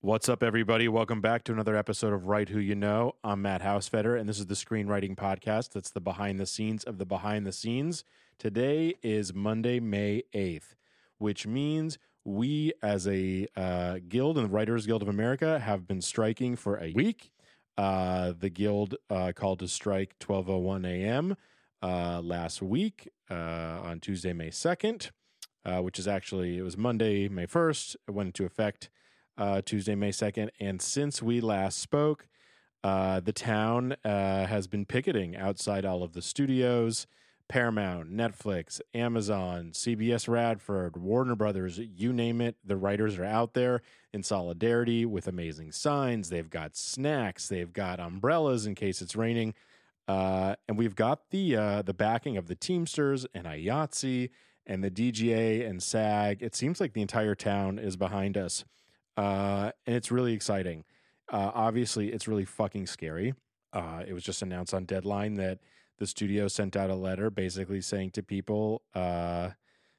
What's up, everybody? Welcome back to another episode of Write Who You Know. I'm Matt Hausfeder, and this is the screenwriting podcast that's the behind the scenes of the behind the scenes. Today is Monday, May 8th, which means we, as a uh, guild in the Writers Guild of America, have been striking for a week. Uh, the guild uh, called to strike 12:01 a.m. Uh, last week uh, on Tuesday, May 2nd, uh, which is actually it was Monday, May 1st. It went into effect uh, Tuesday, May 2nd. And since we last spoke, uh, the town uh, has been picketing outside all of the studios Paramount, Netflix, Amazon, CBS Radford, Warner Brothers, you name it. The writers are out there in solidarity with amazing signs. They've got snacks, they've got umbrellas in case it's raining. Uh, and we've got the uh, the backing of the Teamsters and IATSE and the DGA and SAG. It seems like the entire town is behind us uh, and it's really exciting. Uh, obviously, it's really fucking scary. Uh, it was just announced on Deadline that the studio sent out a letter basically saying to people uh,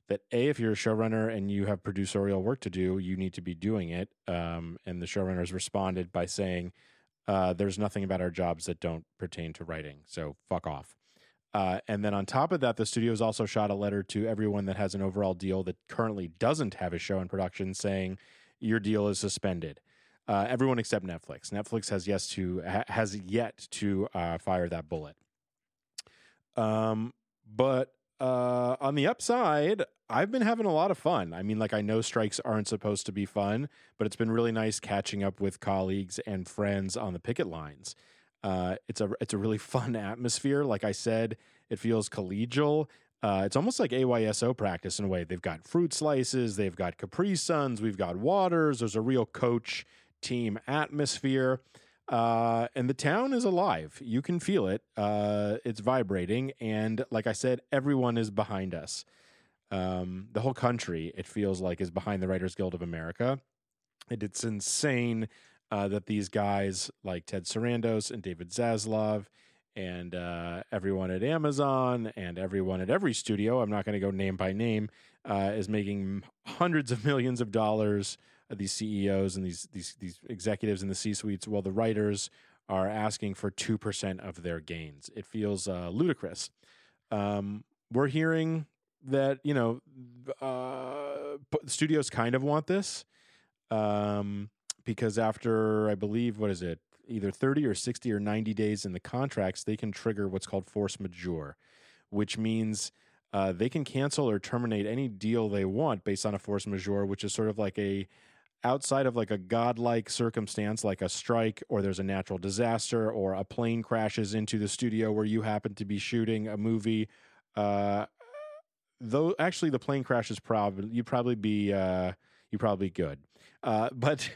that a if you're a showrunner and you have producerial work to do, you need to be doing it. Um, and the showrunners responded by saying, uh, "There's nothing about our jobs that don't pertain to writing, so fuck off." Uh, and then on top of that, the studios also shot a letter to everyone that has an overall deal that currently doesn't have a show in production, saying your deal is suspended. Uh, everyone except Netflix. Netflix has yet to ha- has yet to uh, fire that bullet. Um, but uh, on the upside, I've been having a lot of fun. I mean, like I know strikes aren't supposed to be fun, but it's been really nice catching up with colleagues and friends on the picket lines. Uh, it's a it's a really fun atmosphere. Like I said, it feels collegial. Uh, it's almost like AYSO practice in a way. They've got fruit slices, they've got Capri Suns, we've got waters. There's a real coach team atmosphere. Uh, and the town is alive. You can feel it. Uh, it's vibrating. And like I said, everyone is behind us. Um, the whole country, it feels like, is behind the Writers Guild of America. And it's insane uh, that these guys like Ted Sarandos and David Zaslav and uh, everyone at Amazon and everyone at every studio, I'm not going to go name by name, uh, is making hundreds of millions of dollars. Uh, these CEOs and these these these executives in the C suites, while the writers are asking for two percent of their gains. It feels uh, ludicrous. Um, we're hearing that you know uh, studios kind of want this um, because after I believe what is it either 30 or 60 or 90 days in the contracts, they can trigger what's called force majeure, which means uh, they can cancel or terminate any deal they want based on a force majeure, which is sort of like a outside of like a godlike circumstance like a strike or there's a natural disaster or a plane crashes into the studio where you happen to be shooting a movie uh though actually the plane crash is probably you'd probably be uh you'd probably good uh, but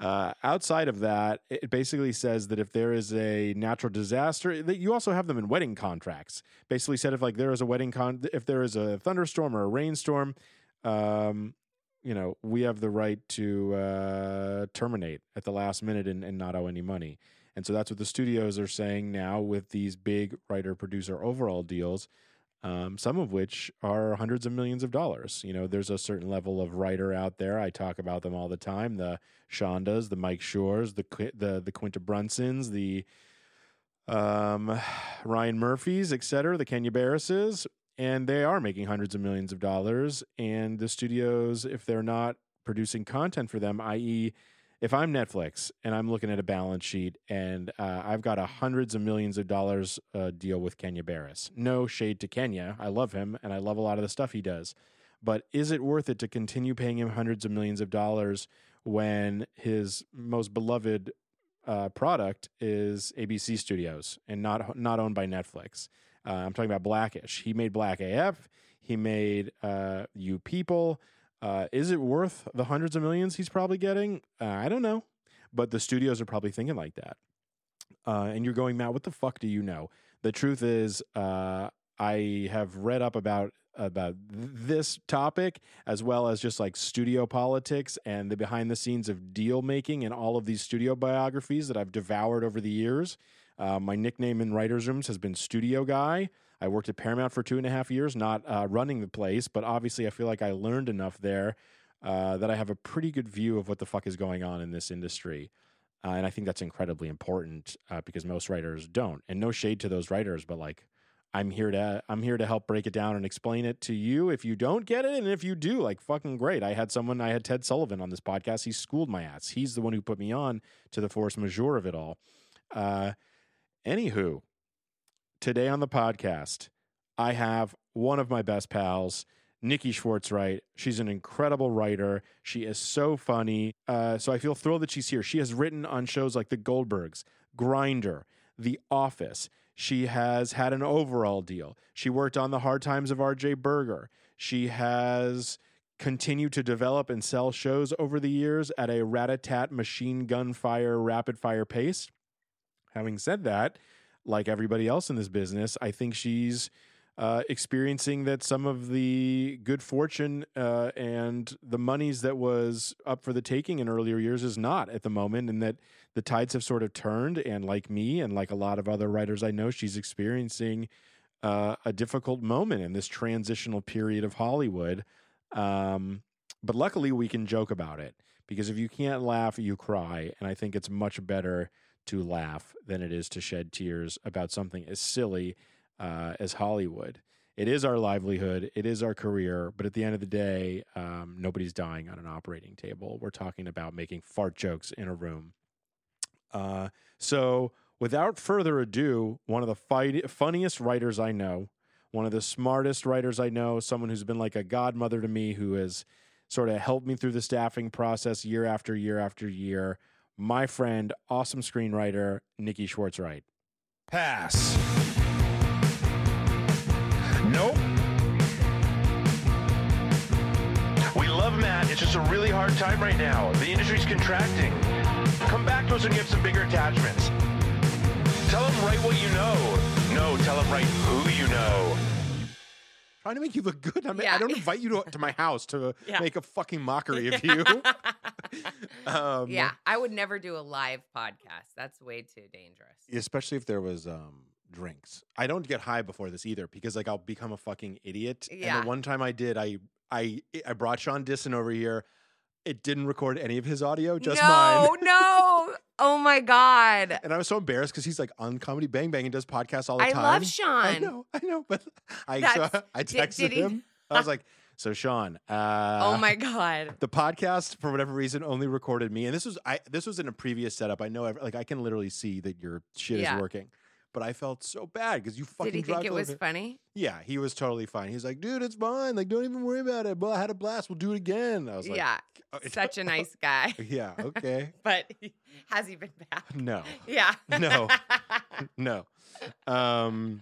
uh, outside of that, it basically says that if there is a natural disaster, that you also have them in wedding contracts. Basically, said if like there is a wedding con, if there is a thunderstorm or a rainstorm, um, you know, we have the right to uh, terminate at the last minute and, and not owe any money. And so that's what the studios are saying now with these big writer producer overall deals um, some of which are hundreds of millions of dollars. You know, there's a certain level of writer out there. I talk about them all the time. The Shondas, the Mike Schurs, the the the Quinta Brunsons, the um, Ryan Murphys, etc., the Kenya Barrises, and they are making hundreds of millions of dollars. And the studios, if they're not producing content for them, i.e., if I'm Netflix and I'm looking at a balance sheet and uh, I've got a hundreds of millions of dollars uh, deal with Kenya Barris, no shade to Kenya. I love him and I love a lot of the stuff he does. But is it worth it to continue paying him hundreds of millions of dollars when his most beloved uh, product is ABC Studios and not not owned by Netflix? Uh, I'm talking about Blackish. He made Black AF. He made uh, You People. Uh, is it worth the hundreds of millions he's probably getting? Uh, I don't know, but the studios are probably thinking like that. Uh, and you're going, Matt, what the fuck do you know? The truth is, uh, I have read up about about this topic as well as just like studio politics and the behind the scenes of deal making and all of these studio biographies that I've devoured over the years. Uh, my nickname in writers' rooms has been Studio Guy. I worked at Paramount for two and a half years, not uh, running the place, but obviously I feel like I learned enough there uh, that I have a pretty good view of what the fuck is going on in this industry. Uh, and I think that's incredibly important uh, because most writers don't. And no shade to those writers, but like I'm here to I'm here to help break it down and explain it to you if you don't get it and if you do like fucking great. I had someone I had Ted Sullivan on this podcast. He schooled my ass. He's the one who put me on to the force majeure of it all. Uh anywho, today on the podcast, I have one of my best pals, Niki Schwartz-Wright. She's an incredible writer. She is so funny. Uh, so I feel thrilled that she's here. She has written on shows like The Goldbergs, Grinder, The Office. She has had an overall deal. She worked on The Hard Times of RJ Berger. She has continued to develop and sell shows over the years at a rat a tat machine gun fire, rapid fire pace. Having said that, like everybody else in this business, I think she's uh, experiencing that some of the good fortune uh, and the monies that was up for the taking in earlier years is not at the moment, and that the tides have sort of turned. And like me, and like a lot of other writers I know, she's experiencing uh, a difficult moment in this transitional period of Hollywood. Um, but luckily, we can joke about it because if you can't laugh, you cry, and I think it's much better to laugh than it is to shed tears about something as silly uh, as Hollywood. It is our livelihood, it is our career, but at the end of the day, um, nobody's dying on an operating table. We're talking about making fart jokes in a room. Uh, so, without further ado, one of the fight- funniest writers I know, one of the smartest writers I know, someone who's been like a godmother to me, who has sort of helped me through the staffing process year after year after year. My friend, awesome screenwriter, Niki Schwartz-Wright. Pass. Nope. We love Matt. It's just a really hard time right now. The industry's contracting. Come back to us when you have some bigger attachments. Tell them write what you know. No, tell them write who you know. Trying to make you look good. I mean, I don't invite you to, to my house to Yeah. make a fucking mockery of you. um, yeah, I would never do a live podcast. That's way too dangerous. Especially if there was um, drinks. I don't get high before this either because like I'll become a fucking idiot. Yeah. And the one time I did, I I I brought Sean Disson over here. It didn't record any of his audio, just no, mine. no. no. Oh my god. And I was so embarrassed because he's like on Comedy Bang Bang and does podcasts all the I time. love Sean. I know, I know, but I so I texted did he- him. I was like, "So Sean, uh, oh my god. the podcast for whatever reason only recorded me, and this was I this was in a previous setup. I know, like I can literally see that your shit Yeah. is working." But I felt so bad because you fucking dropped. Did he think it was funny? Yeah, he was totally fine. He's like, "Dude, it's fine. Like, don't even worry about it." But I had a blast. We'll do it again. I was like, yeah. "Oh, Such a nice guy. yeah, okay. But he- has he been back? No, Yeah. No. no. Um,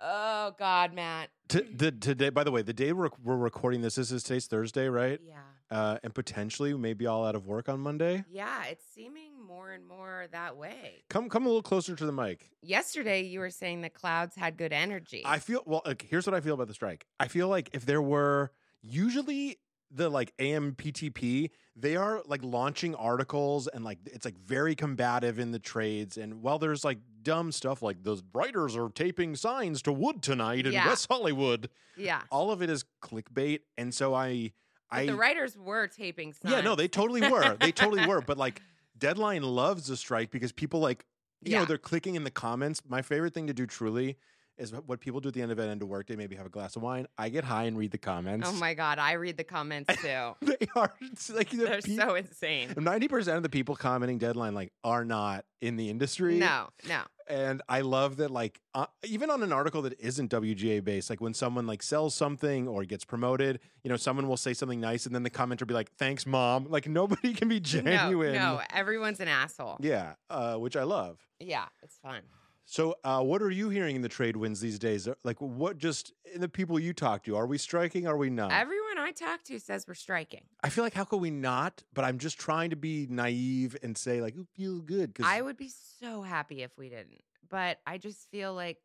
oh God, Matt. t- the today. By the way, the day we're, we're recording this, this is today's Thursday, right? Yeah. Uh, and potentially maybe all out of work on Monday. Yeah, it's seeming more and more that way. Come, come a little closer to the mic. Yesterday, you were saying the clouds had good energy. I feel well. Like, here's what I feel about the strike. I feel like if there were usually the like AMPTP, they are like launching articles and like it's like very combative in the trades. And while there's like dumb stuff like those writers are taping signs to wood tonight in Yeah. West Hollywood, yeah. all of it is clickbait. And so I, But I the writers were taping signs. yeah, no, they totally were. They totally were. But like Deadline loves the strike because people like you know they're clicking in the comments. My favorite thing to do truly is what people do at the end of an end of workday. Maybe have a glass of wine. I get high and read the comments. Oh my God, I read the comments too. they are like the They're pe- so insane. Ninety percent of the people commenting deadline like are not in the industry. No, no. and I love that. Like uh, even on an article that isn't WGA based, like when someone like sells something or gets promoted, you know, someone will say something nice, and then the commenter will be like, "Thanks, mom." Like nobody can be genuine. No, no, everyone's an asshole. Yeah, uh, which I love. Yeah, it's fun. So, uh, what are you hearing in the trade winds these days? Like, what just in the people you talk to? Are we striking? Are we not? Everyone I talk to says we're striking. I feel like how could we not? But I'm just trying to be naive and say like, "Ooh, feel good." Because I would be so happy if we didn't. But I just feel like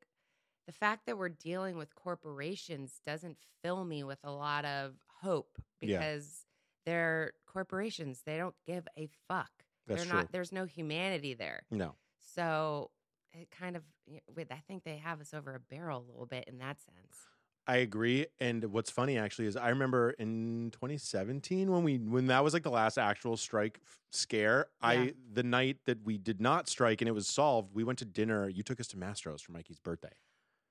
the fact that we're dealing with corporations doesn't fill me with a lot of hope Yeah. because they're corporations. They don't give a fuck. That's they're true. not there's no humanity there. no, So it kind of with I think they have us over a barrel a little bit in that sense. I agree. And what's funny actually is I remember in 2017 when we when that was like the last actual strike f- scare. Yeah. I the night that we did not strike and it was solved, we went to dinner. You took us to Mastro's for Mikey's birthday.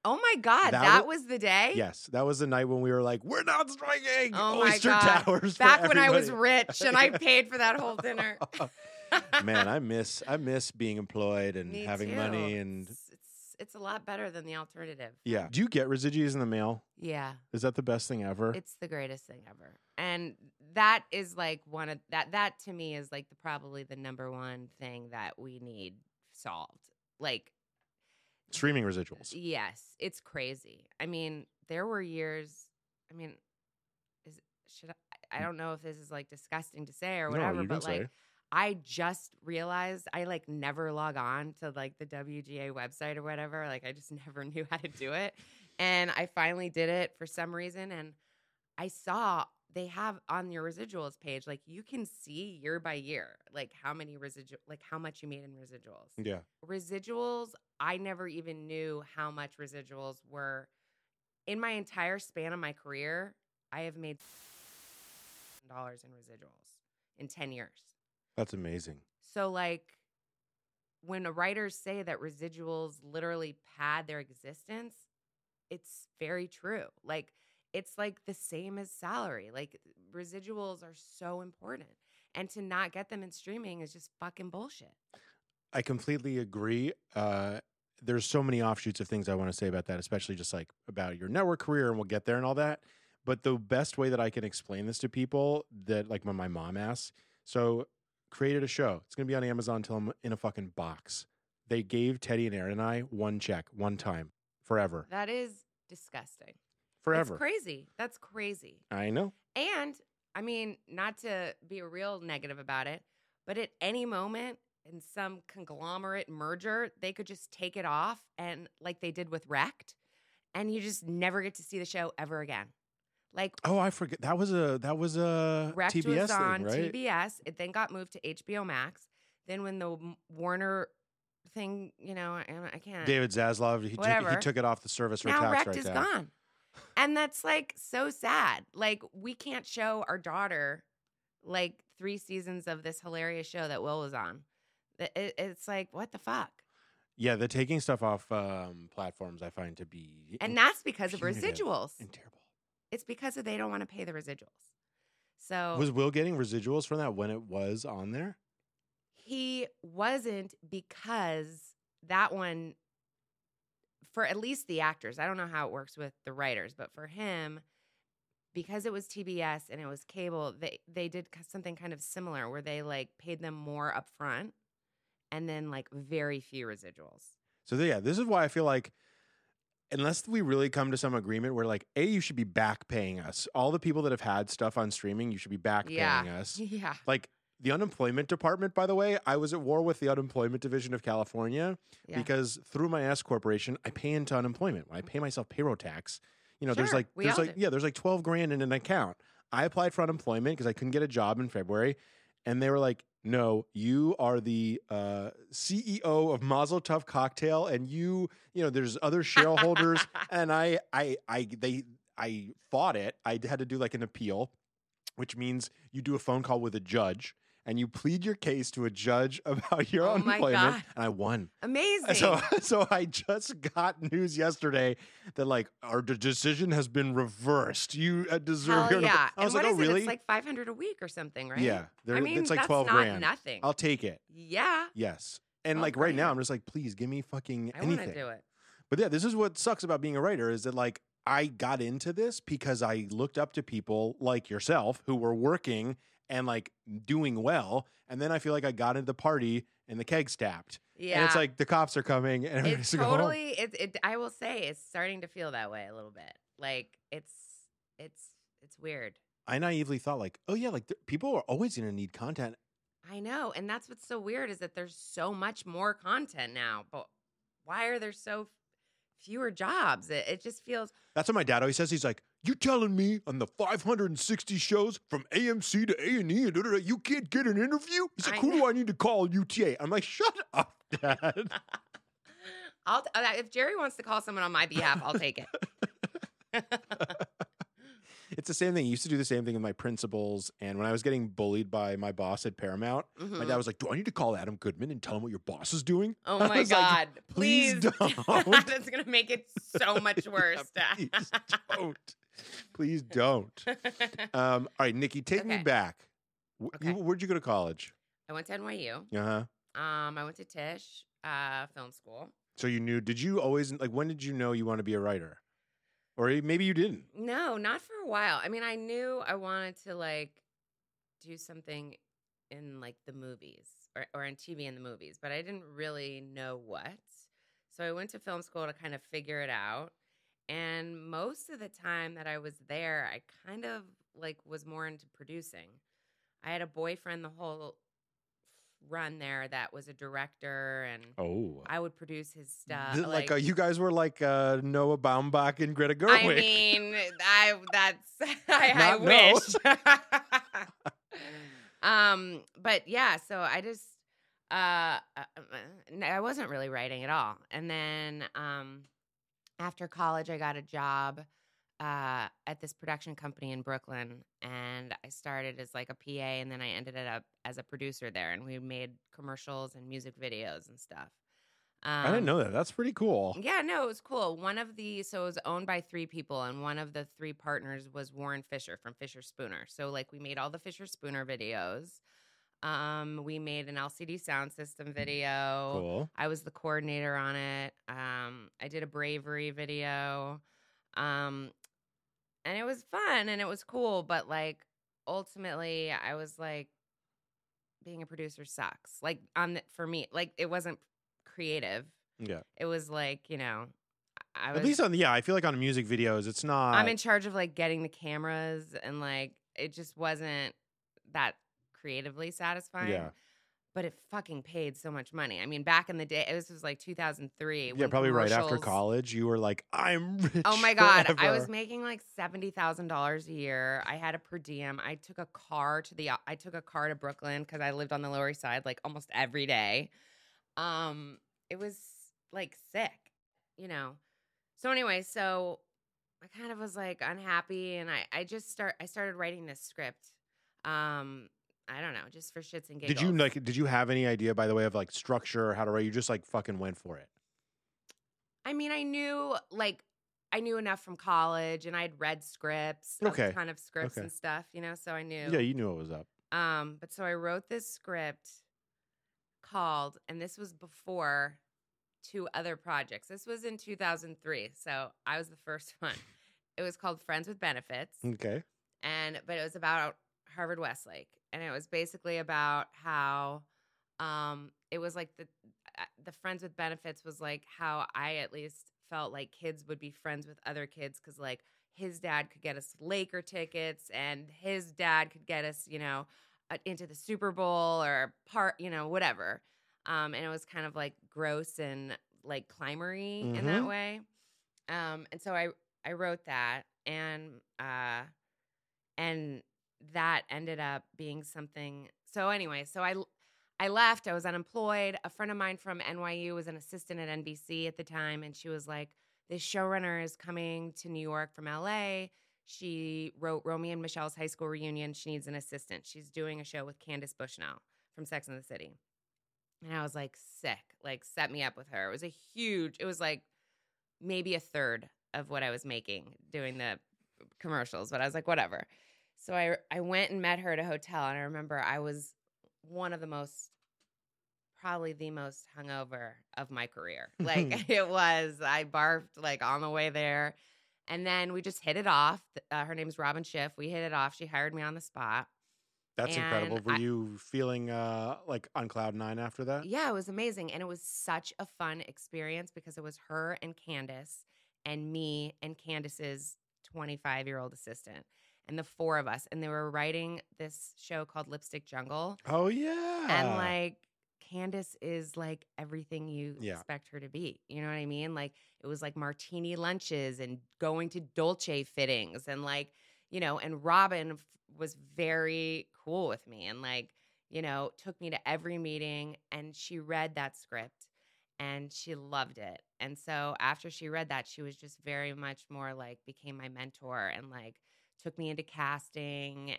Oh my God, That that, wa- was the day? Yes, that was the night when we were like, "We're not striking." Oh my Oyster God. Towers. Back when I was rich and I paid for that whole dinner. Man, I miss I miss being employed and Me having too. money and It's, it's it's a lot better than the alternative. yeah. Do you get residues in the mail? Yeah. Is that the best thing ever? It's the greatest thing ever. And that is like one of that that to me is like the probably the number one thing that we need solved. Like Streaming residuals. yes, it's crazy. I mean, there were years I mean is should I I mm. don't know if this is like disgusting to say or No, whatever, you but can like say. I just realized I like never log on to like the WGA website or whatever. Like I just never knew how to do it. And I finally did it for some reason. And I saw they have on your residuals page, like you can see year by year, like how many residual, like how much you made in residuals. Yeah. Residuals, I never even knew how much residuals were. In my entire span of my career, I have made dollars in residuals in 10 years. That's amazing. So, like, when writers say that residuals literally pad their existence, it's very true. Like, it's like the same as salary. Like, residuals are so important. And to not get them in streaming is just fucking bullshit. I completely agree. Uh, there's so many offshoots of things I want to say about that, especially just like about your network career, and we'll get there and all that. But the best way that I can explain this to people that, like when my mom asks, so created a show. It's gonna be on Amazon until I'm in a fucking box. They gave Teddy and Aaron and I one check, one time, forever, That is disgusting. forever. It's crazy. That's crazy. I know. And I mean, not to be a real negative about it, but at any moment in some conglomerate merger, they could just take it off and like they did with Wrecked, and you just never get to see the show ever again. Like Oh, I forget. That was a that was a Wrecked TBS was on thing, right? TBS. It then got moved to HBO Max. Then when the Warner thing, you know, I, I can't. David Zaslav, he took, he took it off the service for now tax Wrecked write is down. gone. And that's like so sad. Like we can't show our daughter like three seasons of this hilarious show that Will was on. It- it- it's like what the fuck? Yeah, the taking stuff off um, platforms I find to be And that's because of residuals. and terrible. It's because of they don't want to pay the residuals. So Was Will getting residuals from that when it was on there? he wasn't because that one for at least the actors i don't know how it works with the writers but for him because it was tbs and it was cable they they did something kind of similar where they like paid them more up front and then like very few residuals So yeah, this is why I feel like unless we really come to some agreement where like, A, you should be back paying us. All the people that have had stuff on streaming, you should be back Yeah. paying us. yeah Like the unemployment department, by the way, I was at war with the unemployment division of California yeah because through my S corporation, I pay into unemployment. I pay myself payroll tax, you know, there's like there's like do. yeah, there's like 12 grand in an account. I applied for unemployment because I couldn't get a job in February, and they were like, "No, you are the uh, CEO of Mazel Tov Cocktail, and you, you know, there's other shareholders." and I, I, I, they, I fought it. I had to do like an appeal, which means you do a phone call with a judge. And you plead your case to a judge about your Oh unemployment, and I won. amazing So, so I just got news yesterday that like our d- decision has been reversed. You uh, deserve Hell your. yeah I was like, oh it really? it's like 500 a week or something right Yeah, i mean it's like twelve not grand. nothing I'll take it. yeah Yes, and 12 like right now. I'm just like, please give me fucking i want anything. to do it But yeah, this is what sucks about being a writer is that like I got into this because I looked up to people like yourself who were working and like doing well, and then I feel like I got into the party and the keg stabbed, yeah and it's like the cops are coming and everybody's it's to totally it, it i will say it's starting to feel that way a little bit. Like it's it's it's weird. I naively thought like, oh yeah, like th- people are always going to need content. i know and that's what's so weird is that there's so much more content now but why are there so fewer jobs? It, it just feels That's what my dad always says. He's like, you telling me on the 560 shows from AMC to A and E you can't get an interview? He's like, I who do. I need to call UTA? I'm like, shut up, dad. I'll t- uh, if Jerry wants to call someone on my behalf, I'll take it. It's the same thing. I used to do the same thing with my principals. And when I was getting bullied by my boss at Paramount, my Mhm. dad was like, Do I need to call Adam Goodman and tell him what your boss is doing? Oh my was like, god! "Please please, don't." That's gonna make it so much worse. Dad. Please don't. Please don't. Um, all right, Niki, take me back. Wh- you- where'd you go to college? I went to NYU. Uh huh. Um, I went to Tisch uh, Film School. So you knew? Did you always like? When did you know you want to be a writer? Or maybe you didn't. No, not for a while. I mean, I knew I wanted to like do something in like the movies or, or in TV in the movies, but I didn't really know what. So I went to film school to kind of figure it out. And most of the time that I was there, I kind of like was more into producing. I had a boyfriend the whole run there that was a director and Oh, I would produce his stuff. Th- like, uh, you guys were like uh, Noah Baumbach and Greta Gerwig. I mean, I that's I, I wish. um, but yeah, so I just uh, uh, uh, I wasn't really writing at all, and then um, after college, I got a job uh, at this production company in Brooklyn, and I started as like a PA, and then I ended up as a producer there, and we made commercials and music videos and stuff. Um, I didn't know that. That's pretty cool. yeah, no, it was cool. One of the so it was owned by three people, and one of the three partners was Warren Fischer from Fischerspooner. So like we made all the Fischerspooner videos. Um, we made an LCD Soundsystem video. Cool. I was the coordinator on it. Um, I did a bravery video. Um, and it was fun and it was cool, but like ultimately I was like being a producer sucks. Like on the, for me, like it wasn't creative. Yeah. It was like, you know, I was At least on the yeah, I feel like on music videos, it's not. I'm in charge of like getting the cameras and like it just wasn't that creatively satisfying. Yeah. But it fucking paid so much money. I mean, back in the day, this was like 2003. yeah, probably right after college, you were like, I'm rich. Oh my god, I was making like seventy thousand dollars a year. I had a per diem. I took a car to the. I took a car to Brooklyn because I lived on the Lower East Side like almost every day. Um, it was like sick, you know. So anyway, so I kind of was like unhappy, and I I just start I started writing this script. Um, I don't know, just for shits and giggles. Did you like? Did you have any idea, by the way, of like structure or how to write? You just like fucking went for it. I mean, I knew like I knew enough from college, and I had read scripts, Okay. a ton of scripts Okay. and stuff, you know. So I knew. Yeah, you knew it was up. Um, but so I wrote this script called, and this was before two other projects. This was in 2003, so I was the first one. It was called Friends with Benefits, Okay. and but it was about Harvard Westlake, and it was basically about how um it was like the uh, the Friends with Benefits was like how I at least felt like kids would be friends with other kids because like his dad could get us Laker tickets and his dad could get us, you know, uh, into the Super Bowl or part, you know, whatever. Um, and it was kind of like gross and like climbery in that Mhm. way. Um, and so I I wrote that and uh and that ended up being something. So anyway, so I I left. I was unemployed. A friend of mine from NYU was an assistant at NBC at the time, and she was like, "This showrunner is coming to New York from LA. She wrote Romy and Michele's high school reunion. She needs an assistant. She's doing a show with Candace Bushnell from Sex and the City." And I was like, "Sick! Like, set me up with her." It was a huge. It was like maybe a third of what I was making doing the commercials, but I was like, whatever. So I I went and met her at a hotel, and I remember I was one of the most, probably the most hungover of my career. Like it was, I barfed like on the way there, and then we just hit it off. Uh, her name's Robin Schiff. We hit it off. She hired me on the spot. That's incredible. Were I- you feeling uh like on cloud nine after that? Yeah, it was amazing. And it was such a fun experience because it was her and Candace and me and Candace's 25 year old assistant and the four of us. And they were writing this show called Lipstick Jungle. Oh yeah. And like, Candace is like everything you Yeah. expect her to be. You know what I mean? Like, it was like martini lunches and going to Dolce fittings and like, you know, and Robin f- was very cool with me and like, you know, took me to every meeting and she read that script and she loved it. And so after she read that, she was just very much more like became my mentor and like took me into casting,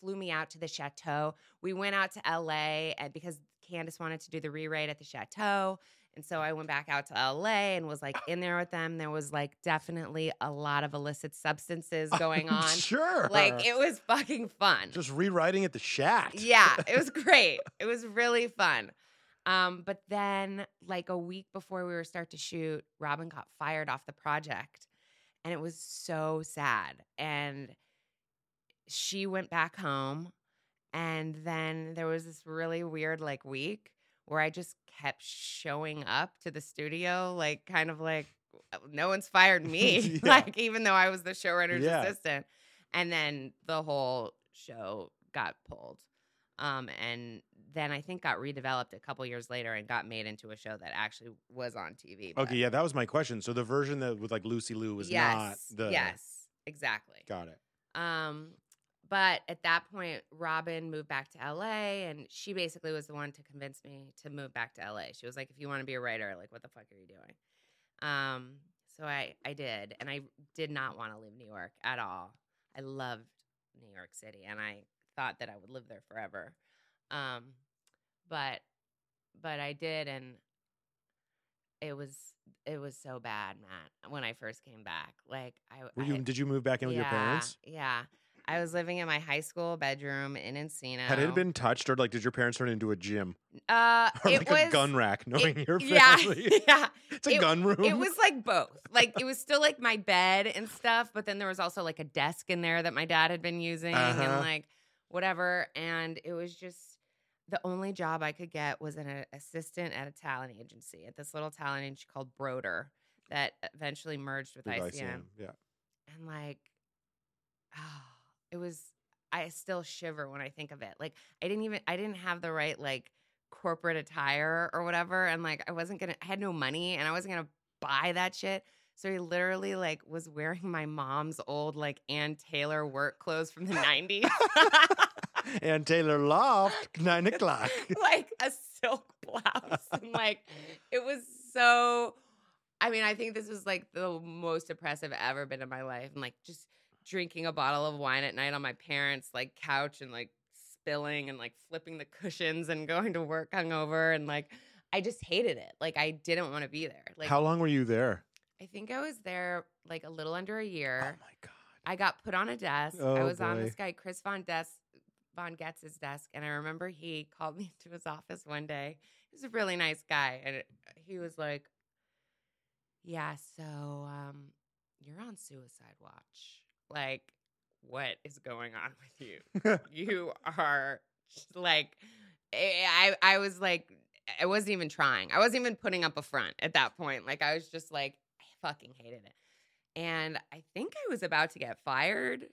flew me out to the chateau. We went out to LA and because Candace wanted to do the rewrite at the chateau. And so I went back out to LA and was like in there with them. There was like definitely a lot of illicit substances going on. sure. Like it was fucking fun. just rewriting at the shack. Yeah, it was great. it was really fun. Um, but then, like a week before we were start to shoot, Robin got fired off the project, and it was so sad. And she went back home, and then there was this really weird like week where I just kept showing up to the studio, like kind of like oh, no one's fired me, Yeah. like even though I was the showrunner's Yeah. assistant. And then the whole show got pulled. Um, and then I think got redeveloped a couple years later and got made into a show that actually was on TV. but- Okay, yeah, that was my question. So the version that with like Lucy Liu was yes, not the yes, exactly. Got it. Um, but at that point, Robin moved back to LA, and she basically was the one to convince me to move back to LA. She was like, "If you want to be a writer, like, what the fuck are you doing?" Um, so I I did, and I did not want to leave New York at all. I loved New York City, and I thought that I would live there forever. Um, but but I did, and it was it was so bad, Matt. When I first came back, like I Were I- you did you move back in with your parents? yeah. I was living in my high school bedroom in Encino. Had it been touched or like did your parents turn it into a gym Uh, or it like was a gun rack knowing your Yeah, family? yeah. it's a It- gun room. It was like both. Like it was still like my bed and stuff, but then there was also like a desk in there that my dad had been using Uh-huh. and like whatever. And it was just the only job I could get was an assistant at a talent agency at this little talent agency called Broder that eventually merged with With ICM. ICM, Yeah. and like oh, it was i still shiver when i think of it like i didn't even i didn't have the right like corporate attire or whatever and like i wasn't gonna i had no money and i wasn't gonna buy that shit so he literally like was wearing my mom's old like Ann Taylor work clothes from the 90s. Ann Taylor Loft, nine o'clock. like a silk blouse. And like it was so I mean, I think this was like the most depressive I've ever been in my life. And like just drinking a bottle of wine at night on my parents' like couch and like spilling and like flipping the cushions and going to work hungover and like I just hated it. Like I didn't want to be there. Like How long were you there? I think I was there like a little under a year. Oh my god. I got put on a desk. I Oh, was on this guy, Chris Von Des Von Getz's desk, and I remember he called me to his office one day. He was a really nice guy, and he was like, "Yeah, so um, you're on suicide watch. Like, what is going on with you? you are like, eh, I I was like, I wasn't even trying. I wasn't even putting up a front at that point. Like, I was just like, I fucking hated it." And I think I was about to get fired,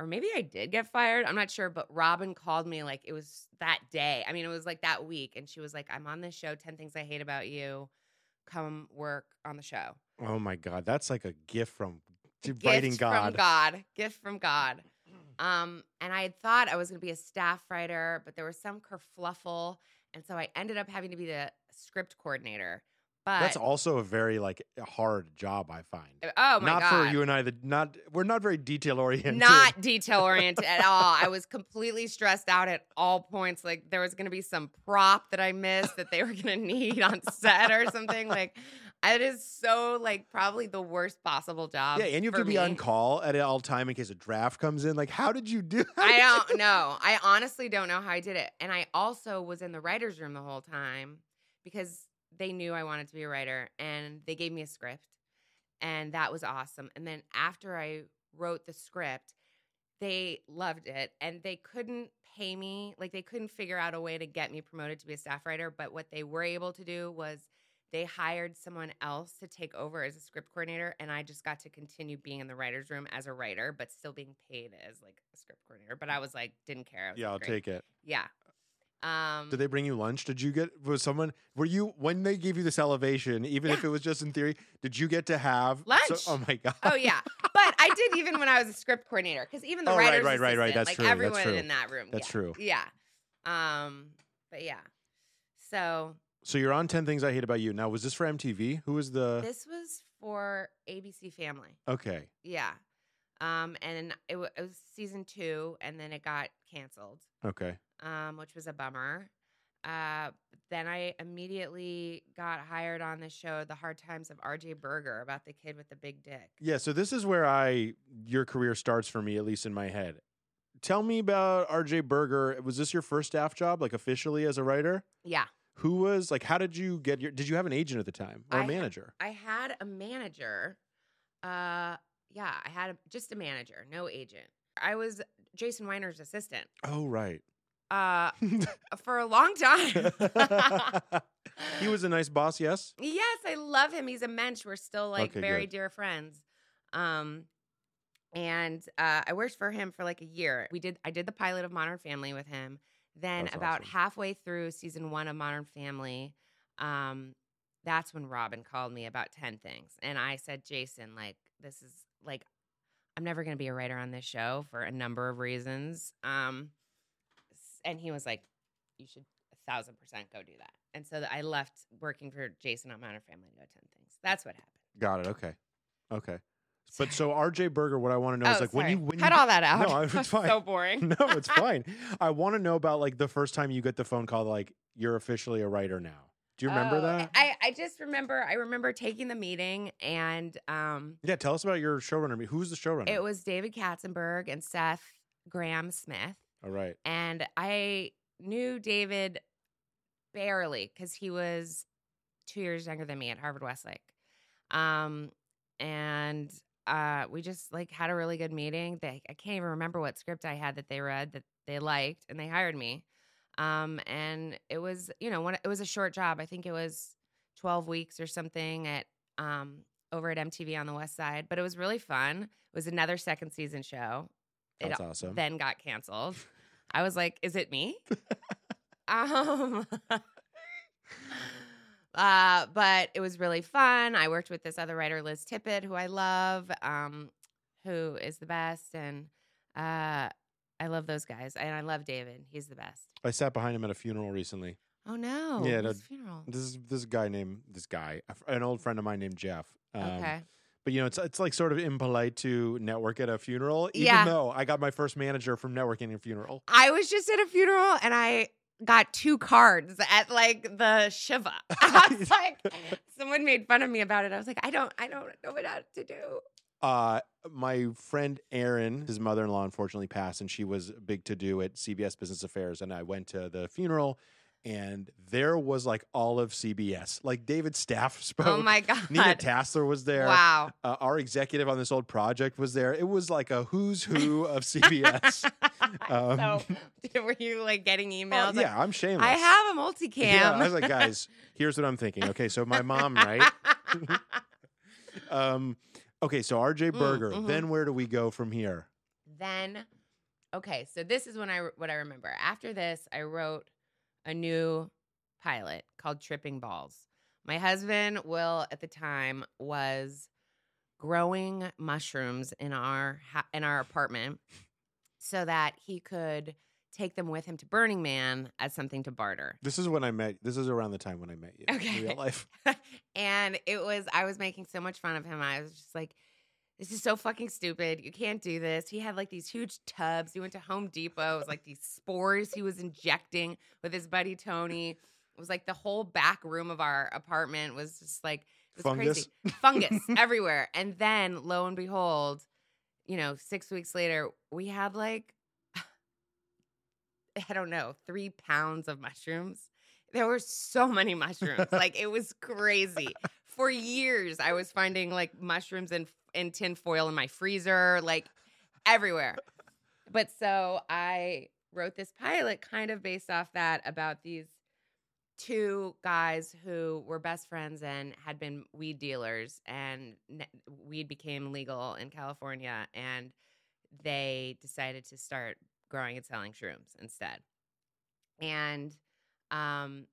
or maybe I did get fired. I'm not sure. But Robin called me like it was that day. I mean, it was like that week. And she was like, I'm on this show, 10 Things I Hate About You. Come work on the show. Oh my god. That's like a gift from Gift writing from God. God. Gift from God. Um, and I had thought I was going to be a staff writer, but there was some kerfluffle. And so I ended up having to be the script coordinator. But That's also a very like hard job, I find. Uh, oh my not God. Not for you and I. The not we're not very detail oriented. not detail oriented at all. I was completely stressed out at all points. Like there was going to be some prop that I missed that they were going to need on set or something. Like it is so like probably the worst possible job. Yeah, and you have to be me. on call at all time in case a draft comes in. Like, how did you do? I don't know. I honestly don't know how I did it. And I also was in the writer's room the whole time because they knew I wanted to be a writer and they gave me a script. And that was awesome. And then after I wrote the script, they loved it and they couldn't pay me. Like they couldn't figure out a way to get me promoted to be a staff writer. But what they were able to do was they hired someone else to take over as a script coordinator and i just got to continue being in the writer's room as a writer but still being paid as like a script coordinator but i was like didn't care Yeah, I'll "Great." take it. yeah um Did they bring you lunch? Did you get was someone were you when they gave you this elevation, even if it was just in theory, did you get to have so- Lunch. oh my god. oh yeah but i did even when i was a script coordinator because even the Oh, right, writer's right, right, right. assistant, That's like true, that's everyone true. in that room That's yeah. true. yeah um but yeah so So you're on 10 Things I Hate About You. Now, was this for MTV? Who was the. This was for ABC Family. Okay. Yeah. Um, and it, w- it was season two, and then it got canceled, Okay. um, which was a bummer. Uh, then I immediately got hired on the show, The Hard Times of RJ Berger, about the kid with the big dick. Yeah. So this is where I. Your career starts for me, at least in my head. Tell me about RJ Berger. Was this your first staff job, like officially as a writer? Yeah. Who was like, how did you get your. Did you have an agent at the time or a I- manager? I had a manager. Uh, yeah, I had a, just a manager, no agent. I was Jason Weiner's assistant Oh, right. uh, for a long time. he was a nice boss, yes? Yes, I love him. He's a mensch. We're still like Okay, very good. dear friends. Um, and uh, I worked for him for like a year. We did. I did the pilot of Modern Family with him. Then That's about awesome. halfway through season one of Modern Family, um, that's when Robin called me about ten things, and I said, Jason, like this is like I'm never going to be a writer on this show for a number of reasons. Um, and he was like, you should a thousand percent go do that. And so I left working for Jason on Modern Family to go 10 things. That's what happened. Got it. Okay. Okay. But so RJ Berger, what I want to know is Oh, like when you when cut you all that out. No, it's fine. So boring. no, it's fine. I want to know about like the first time you get the phone call, like you're officially a writer now. Do you remember Oh, that? I, I just remember I remember taking the meeting and um yeah, tell us about your showrunner. Who's the showrunner? it was David Katzenberg and Seth Grahame-Smith. All right. And I knew David barely because he was two years younger than me at Harvard Westlake. Um, and uh, we just like had a really good meeting. They, I can't even remember what script I had that they read that they liked, and they hired me. Um, and it was, you know, one, it was a short job. I think it was twelve weeks or something at um, over at MTV on the West Side, but it was really fun. It was another second season show. It That's awesome. then got canceled. I was like, "Is it me?" um, uh, but it was really fun. I worked with this other writer, Liz Tippett, who I love, um, who is the best, and uh, I love those guys, and I love David. He's the best. I sat behind him at a funeral recently. Oh no! Yeah, no, funeral. This is this guy named this guy, an old friend of mine named Jeff. Um, okay. But you know, it's it's like sort of impolite to network at a funeral, even Yeah. though I got my first manager from networking at a funeral. I was just at a funeral and I got two cards at like the Shiva. I was like, someone made fun of me about it. I was like, I don't, I don't know what to do. Uh, my friend Erin, his mother-in-law, unfortunately passed, and she was big to do at CBS Business Affairs. And I went to the funeral, and there was like all of CBS, like David staff spoke. Oh my god! Nina Tassler was there. Wow. Uh, our executive on this old project was there. It was like a who's who of CBS. Um, so, were you like getting Uh, emails? like, yeah, I'm shameless. I have a multicam. Yeah, I was like, guys, here's what I'm thinking. Okay, so my mom, right? Um, okay, so RJ Mm, Berger. mhm. Then where do we go from here? then, okay, so this is when I what I remember. After this, I wrote a new pilot called Tripping Balls. My husband, Will, at the time was growing mushrooms in our in our apartment so that he could take them with him to Burning Man as something to barter. This is when I met. This is around the time when I met you Okay. in real life. and it was I was making so much fun of him. I was just like, this is so fucking stupid. You can't do this. He had like these huge tubs. He went to Home Depot. It was like these spores he was injecting with his buddy Tony. It was like the whole back room of our apartment was just like it was Fungus. crazy. Fungus everywhere. And then lo and behold, you know, six weeks later, we had like I don't know, three pounds of mushrooms. There were so many mushrooms. like it was crazy. For years, I was finding like mushrooms in in tin foil in my freezer, like everywhere. But so I wrote this pilot kind of based off that about these two guys who were best friends and had been weed dealers and weed became legal in California and they decided to start growing and selling shrooms instead. And um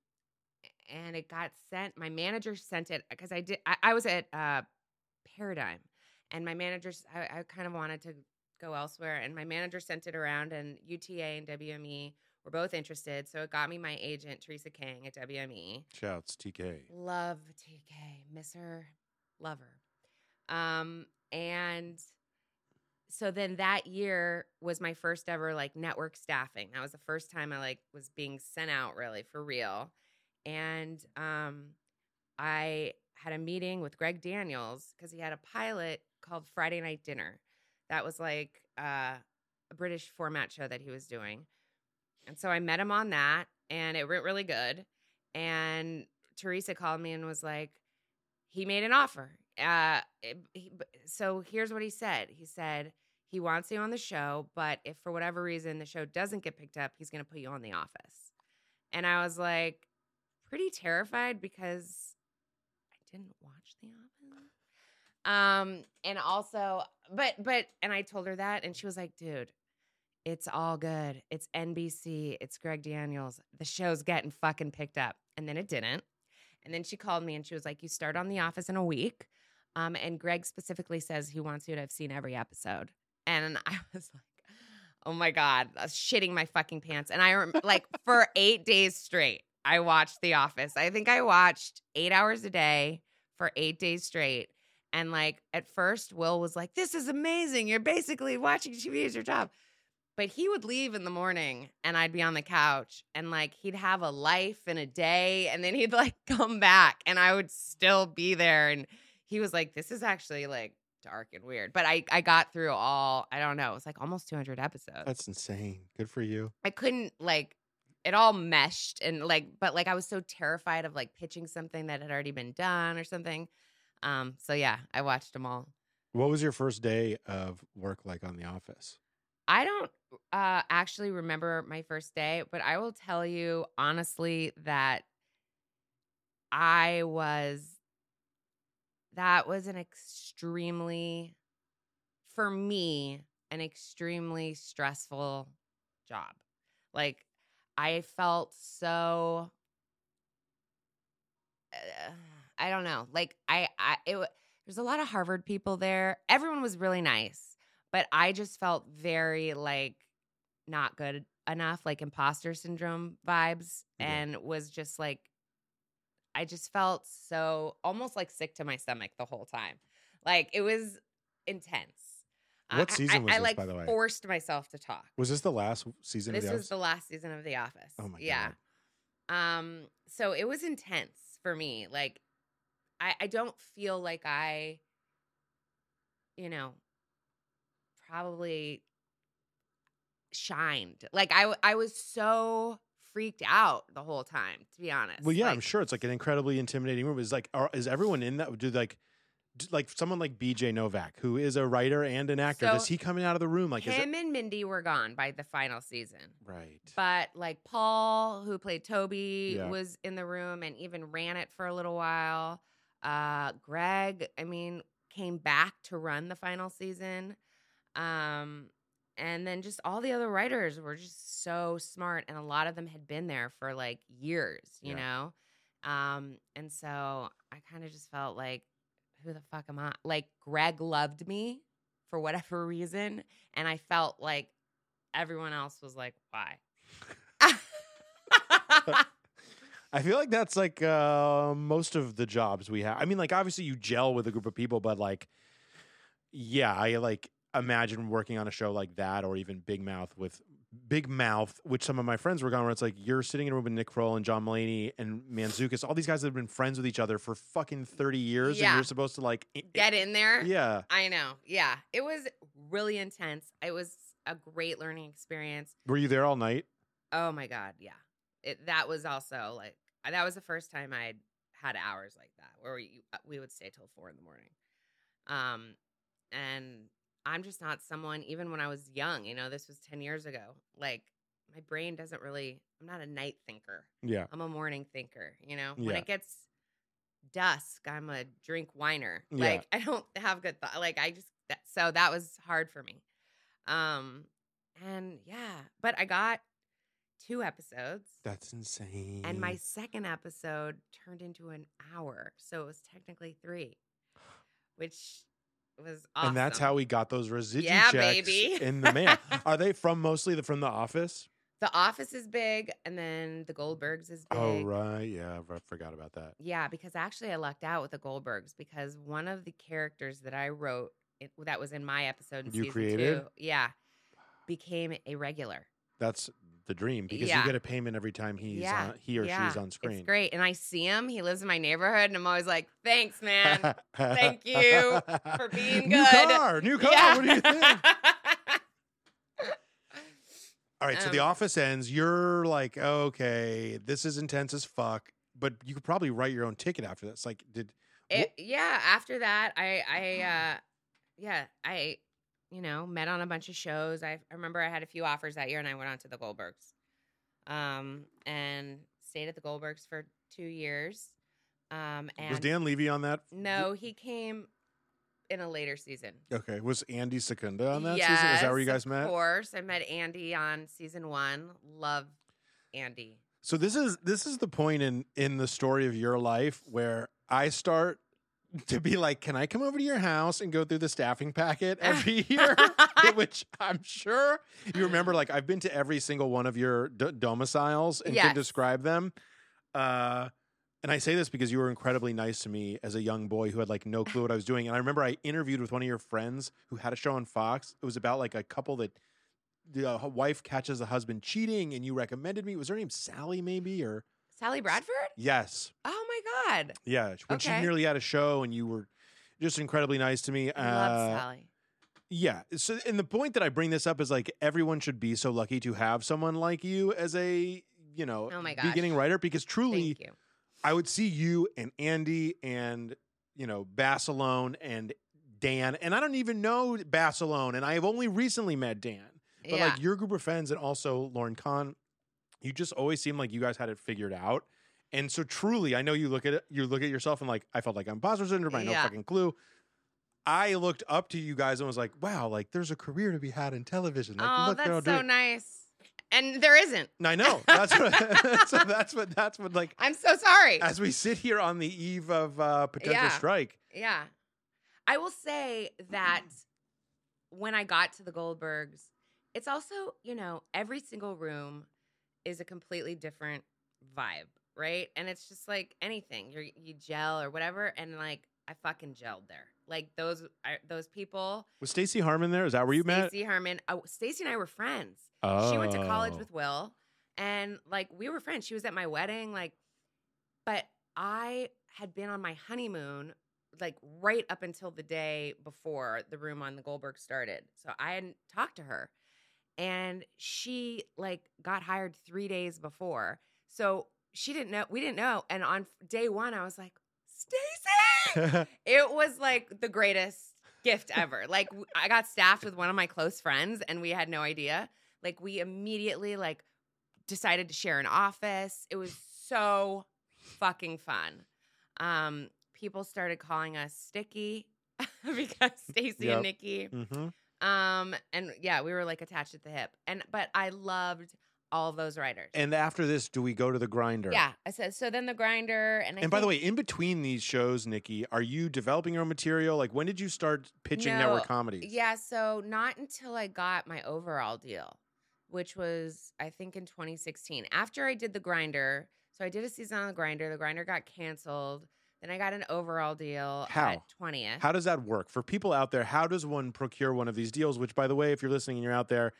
and it got sent my manager sent it because I did I, I was at uh Paradigm and my managers I, I kind of wanted to go elsewhere and my manager sent it around and UTA and WME we're both interested. So it got me my agent, Teresa Kang at WME. Shouts TK. Love TK, miss her, love her. Um, and so then that year was my first ever like network staffing. That was the first time I like was being sent out really for real. And um, I had a meeting with Greg Daniels because he had a pilot called Friday Night Dinner. That was like uh, a British format show that he was doing. And so I met him on that and it went really good. And Teresa called me and was like, he made an offer. Uh, b- so here's what he said. He said he wants you on the show, but if for whatever reason the show doesn't get picked up, he's going to put you on The Office. And I was like, pretty terrified because I didn't watch The Office. Um, and also, but but, and I told her that, and she was like, dude. It's all good. It's NBC. It's Greg Daniels. The show's getting fucking picked up. And then it didn't. And then she called me and she was like, You start on The Office in a week. Um, and Greg specifically says he wants you to have seen every episode. And I was like, Oh my God, I was shitting my fucking pants. And I rem- like for eight days straight, I watched The Office. I think I watched eight hours a day for eight days straight. And like at first, Will was like, This is amazing. You're basically watching TV as your job. But he would leave in the morning and I'd be on the couch and like he'd have a life and a day and then he'd like come back and I would still be there. And he was like, This is actually like dark and weird. But I, I got through all, I don't know, it was like almost 200 episodes. That's insane. Good for you. I couldn't like it all meshed and like but like I was so terrified of like pitching something that had already been done or something. Um so yeah, I watched them all. What was your first day of work like on The Office? I don't uh actually remember my first day, but I will tell you honestly that I was that was an extremely for me an extremely stressful job. Like I felt so uh, I don't know. Like I I it there's a lot of Harvard people there. Everyone was really nice, but I just felt very like not good enough, like imposter syndrome vibes, Yeah. and was just like I just felt so almost like sick to my stomach the whole time. Like it was intense. What I- season I, was I this, like by the way? forced myself to talk. Was this the last season This of The was Office? the last season of The Office. Oh my yeah. Um. So it was intense for me. Like, I I don't feel like I, you know, probably shined. Like I I was so freaked out the whole time. To be honest. Well, yeah, I'm sure it's like an incredibly intimidating room. Is like, are, is everyone in that? Do like, do, like someone like BJ Novak, who is a writer and an actor, So, does he coming out of the room? Like, is it him and Mindy were gone by the final season. right? But like Paul, who played Toby, Yeah. was in the room and even ran it for a little while. Uh, Greg, I mean, came back to run the final season. Um, and then just all the other writers were just so smart, and a lot of them had been there for like years, you Yeah. know. Um, and so I kind of just felt like, who the fuck am I? Like Greg loved me for whatever reason, and I felt like everyone else was like, why? I feel like that's like uh, most of the jobs we have. I mean, like obviously you gel with a group of people, but like, yeah, I like imagine working on a show like that, or even Big Mouth with Big Mouth, which some of my friends were on. Where it's like you're sitting in a room with Nick Kroll and John Mulaney and Manzukis, all these guys that have been friends with each other for fucking thirty years, and you're supposed to like, Get in there. yeah, I know. Yeah. It was really intense. It was a great learning experience. were you there all night? Oh my God. Yeah. It, that was also like, that was the first time I'd had hours like that where we, uh, we would stay till four in the morning. Um, and I'm just not someone, even when I was young, you know, this was 10 years ago, like my brain doesn't really, I'm not a night thinker. Yeah, I'm a morning thinker, you know? When Yeah. it gets dusk, I'm a drink whiner. Yeah. Like I don't have good thought. Like I just that, so that was hard for me. Um and yeah, but I got two episodes that's insane. and my second episode turned into an hour. So it was technically 3. Which was awesome. and that's how we got those residual Yeah, checks baby. in the mail. Are they from mostly the, from the office? The Office is big, and then The Goldbergs is oh, big. Oh right, yeah, I forgot about that. Yeah, because actually I lucked out with the Goldbergs because one of the characters that I wrote it, that was in my episode in You season created? two, yeah, became a regular. That's the dream because Yeah. you get a payment every time he's Yeah, on, he or yeah, she's on screen. It's great, and I see him. He lives in my neighborhood, and I'm always like, "Thanks, man." Thank you for being good." New car, new car. Yeah. What do you think? All right, so the Um, office ends. You're like, okay, this is intense as fuck, but you could probably write your own ticket after this. Like, did It, yeah. After that, I, I, uh, yeah, I, you know, met on a bunch of shows. I, I remember I had a few offers that year, and I went on to the Goldbergs, um, and stayed at the Goldbergs for two years. Um, and was Dan Levy on that? no, he came in a later season. Okay, was Andy Secunda on that yes, season? Is that where you guys met? Of course, I met Andy on season one. Love Andy. So this is this is the point in in the story of your life where I start to be like, can I come over to your house and go through the staffing packet every year? Which I'm sure you remember. Like I've been to every single one of your d- domiciles and can describe them. Uh, and I say this because you were incredibly nice to me as a young boy who had like no clue what I was doing. And I remember I interviewed with one of your friends who had a show on Fox. It was about like a couple that the uh, wife catches the husband cheating, and you recommended me. Was her name Sally, maybe or Sally Bradford. yes, Oh my god, yeah. When she nearly had a show, and you were just incredibly nice to me. I love Uh, Sally. yeah. So, and the point that I bring this up is like everyone should be so lucky to have someone like you as a you know Oh my gosh. beginning writer because truly Thank you. I would see you and Andy and you know Basilone and Dan, and I don't even know Basilone, and I have only recently met Dan. But yeah. like your group of friends and also Lauren Kahn, you just always seem like you guys had it figured out. And so truly, I know you look at it, you look at yourself and like, I felt like I'm imposter syndrome. I had no Yeah. fucking clue. I looked up to you guys and was like, wow, like there's a career to be had in television. Like, oh, look, they're all that's so doing- nice. And there isn't. I know. That's what, so that's what that's what like I'm so sorry. as we sit here on the eve of uh potential Yeah. strike. Yeah. I will say that when I got to the Goldbergs, it's also, you know, every single room is a completely different vibe, right? And it's just like anything. You you gel or whatever and like I fucking gelled there. Like those I, those people, Was Stacy Harman there? Is that where you met? Stacey Harman, oh, Stacey and I were friends. Oh. She went to college oh. with Will, and like we were friends. She was at my wedding, like, but I had been on my honeymoon, like right up until the day before the room on the Goldberg started. So I hadn't talked to her, and she like got hired three days before. So she didn't know. We didn't know. And on day one, I was like, Stacy. It was like the greatest gift ever. Like I got staffed with one of my close friends and we had no idea. Like we immediately like decided to share an office. It was so fucking fun. Um people started calling us Sticky because Stacy Yep. and Niki. hmm Um and yeah, we were like attached at the hip. And but I loved all those writers. And after this, do we go to the grinder? yeah, I said so then the grinder and I And by the way, in between these shows, Niki, are you developing your own material? Like, when did you start pitching No, network comedies? Yeah, so not until I got my overall deal, which was I think in 2016. After I did the grinder, so I did a season on the grinder. The grinder got canceled. Then I got an overall deal How? at 20th. How does that work for people out there? How does one procure one of these deals? Which, by the way, if you're listening and you're out there,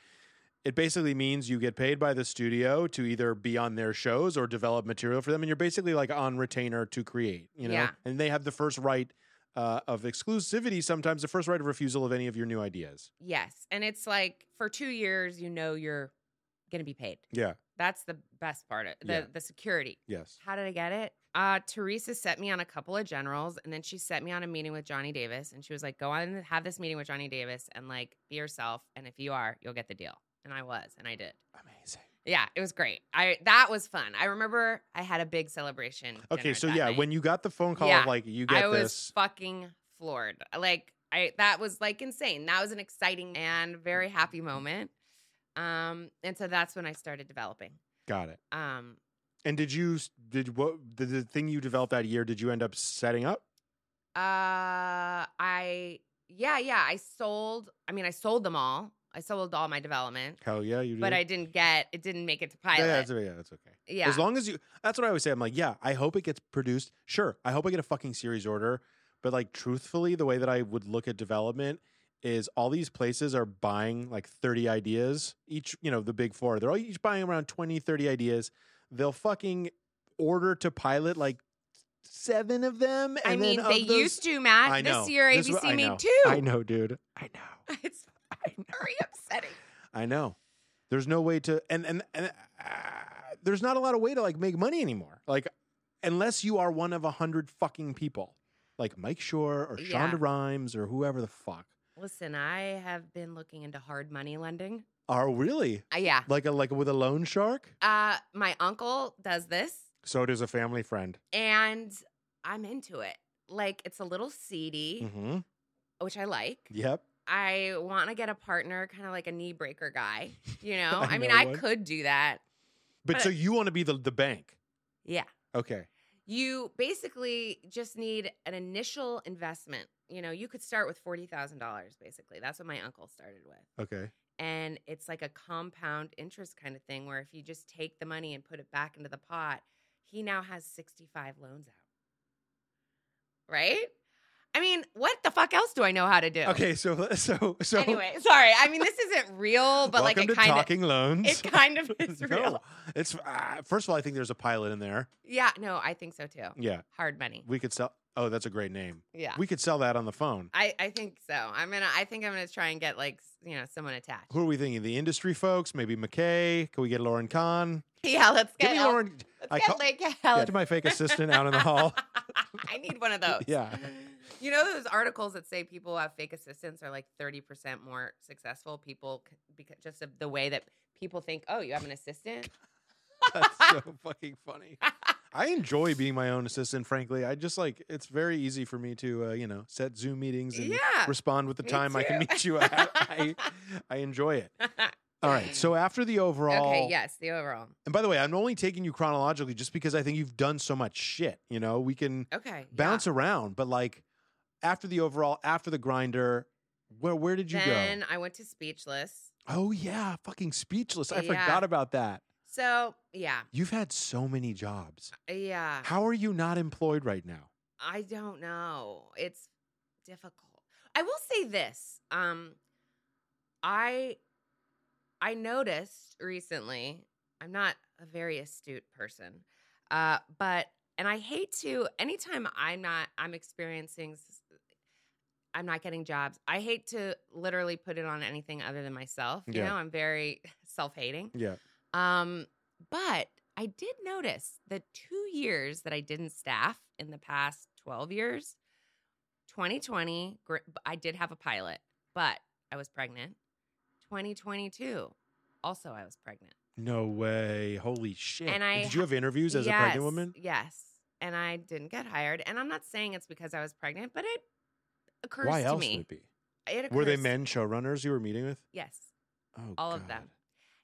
it basically means you get paid by the studio to either be on their shows or develop material for them, and you're basically like on retainer to create. You know, Yeah. and they have the first right uh, of exclusivity. Sometimes the first right of refusal of any of your new ideas. yes, and it's like for 2 years you know you're going to be paid. Yeah. That's the best part of the Yeah. the security. Yes. How did I get it? Uh, Teresa set me on a couple of generals, and then she set me on a meeting with Jonnie Davis, and she was like, "Go on and have this meeting with Jonnie Davis, and like be yourself, and if you are, you'll get the deal." And I was, and I did. Amazing. Yeah, it was great. I that was fun. I remember I had a big celebration. Okay, so yeah, night. when you got the phone call Yeah, of like you get I was this, fucking floored. Like I that was like insane. That was an exciting and very happy moment. Um, and so that's when I started developing. got it. Um, And did you did what the, the thing you developed that year? Did you end up setting up? Uh, I yeah, yeah. I sold. I mean, I sold them all. I sold all my development, Hell yeah, you did. but I didn't get it. Didn't make it to pilot. Yeah, that's, yeah, that's okay. Yeah. As long as you, that's what I always say. I'm like, yeah, I hope it gets produced. Sure, I hope I get a fucking series order. But like, truthfully, the way that I would look at development is all these places are buying like 30 ideas each. You know, the big four. They're all each buying around 20, 30 ideas. They'll fucking order to pilot like seven of them. And I mean, then they those- used to, Matt. This year, ABC I made know. two. I know, dude. I know. It's I know. very upsetting. I know. There's no way to, and and and uh, there's not a lot of way to like make money anymore. Like, unless you are one of a hundred fucking people, like Mike Schur or Yeah. Shonda Rhimes or whoever the fuck. Listen, I have been looking into hard money lending. Are really Uh, yeah. like a like with a loan shark? Uh, my uncle does this, So does a family friend. and I'm into it. Like, it's a little seedy, Mm-hmm. which I like. Yep. I want to get a partner, kind of like a knee breaker guy. You know, I I, mean, know I one. could do that. But, But- so you want to be the the bank? Yeah. Okay. You basically just need an initial investment. You know, you could start with $40,000, basically. That's what my uncle started with. Okay. And it's like a compound interest kind of thing where if you just take the money and put it back into the pot, he now has 65 loans out. Right? I mean, what the fuck else do I know how to do? Okay. So so so. Anyway, sorry. I mean, this isn't real, but like it kind of talking loans. it kind of is No, real. it's uh, first of all, I think there's a pilot in there. Yeah, no, I think so too. Yeah, Hard money. we could sell. Oh, that's a great name. Yeah. We could sell that on the phone. I, I think so. I'm gonna I think I'm gonna try and get like you know someone attached. Who are we thinking? The industry folks? Maybe McKay? Can we get Lauren Kahn? Yeah, let's Give get me Al- Lauren. let's I get call- Lake Helen. to my fake assistant out in the hall. I need one of those. Yeah. You know those articles that say people who have fake assistants are like 30% more successful people because just of the way that people think, "Oh, you have an assistant?" That's so fucking funny. I enjoy being my own assistant. Frankly, I just like it's very easy for me to uh, you know set Zoom meetings and yeah. respond with the me time I can meet you at. I I enjoy it. All right. So after the overall, okay, yes, the overall. And by the way, I'm only taking you chronologically just because I think you've done so much shit. You know, we can Okay. bounce around, but like after the overall, after the grinder, where where did you then go? Then I went to Speechless. Oh yeah, fucking speechless. I Yeah. forgot about that. So, yeah. You've had so many jobs. Yeah. How are you not employed right now? I don't know. It's difficult. I will say this. Um I I noticed recently, I'm not a very astute person. Uh but and I hate to anytime I'm not I'm experiencing I'm not getting jobs. I hate to literally put it on anything other than myself. You Yeah. know, I'm very self-hating. Yeah. Um, but I did notice the two years that I didn't staff in the past 12 years, 2020, gr- I did have a pilot, but I was pregnant. 2022, also I was pregnant. No way. Holy shit. And I did you have interviews as a pregnant woman? Yes. And I didn't get hired. And I'm not saying it's because I was pregnant, but it occurs Why to else me. would it be? It Were they men showrunners you were meeting with? Yes. Oh, all of them.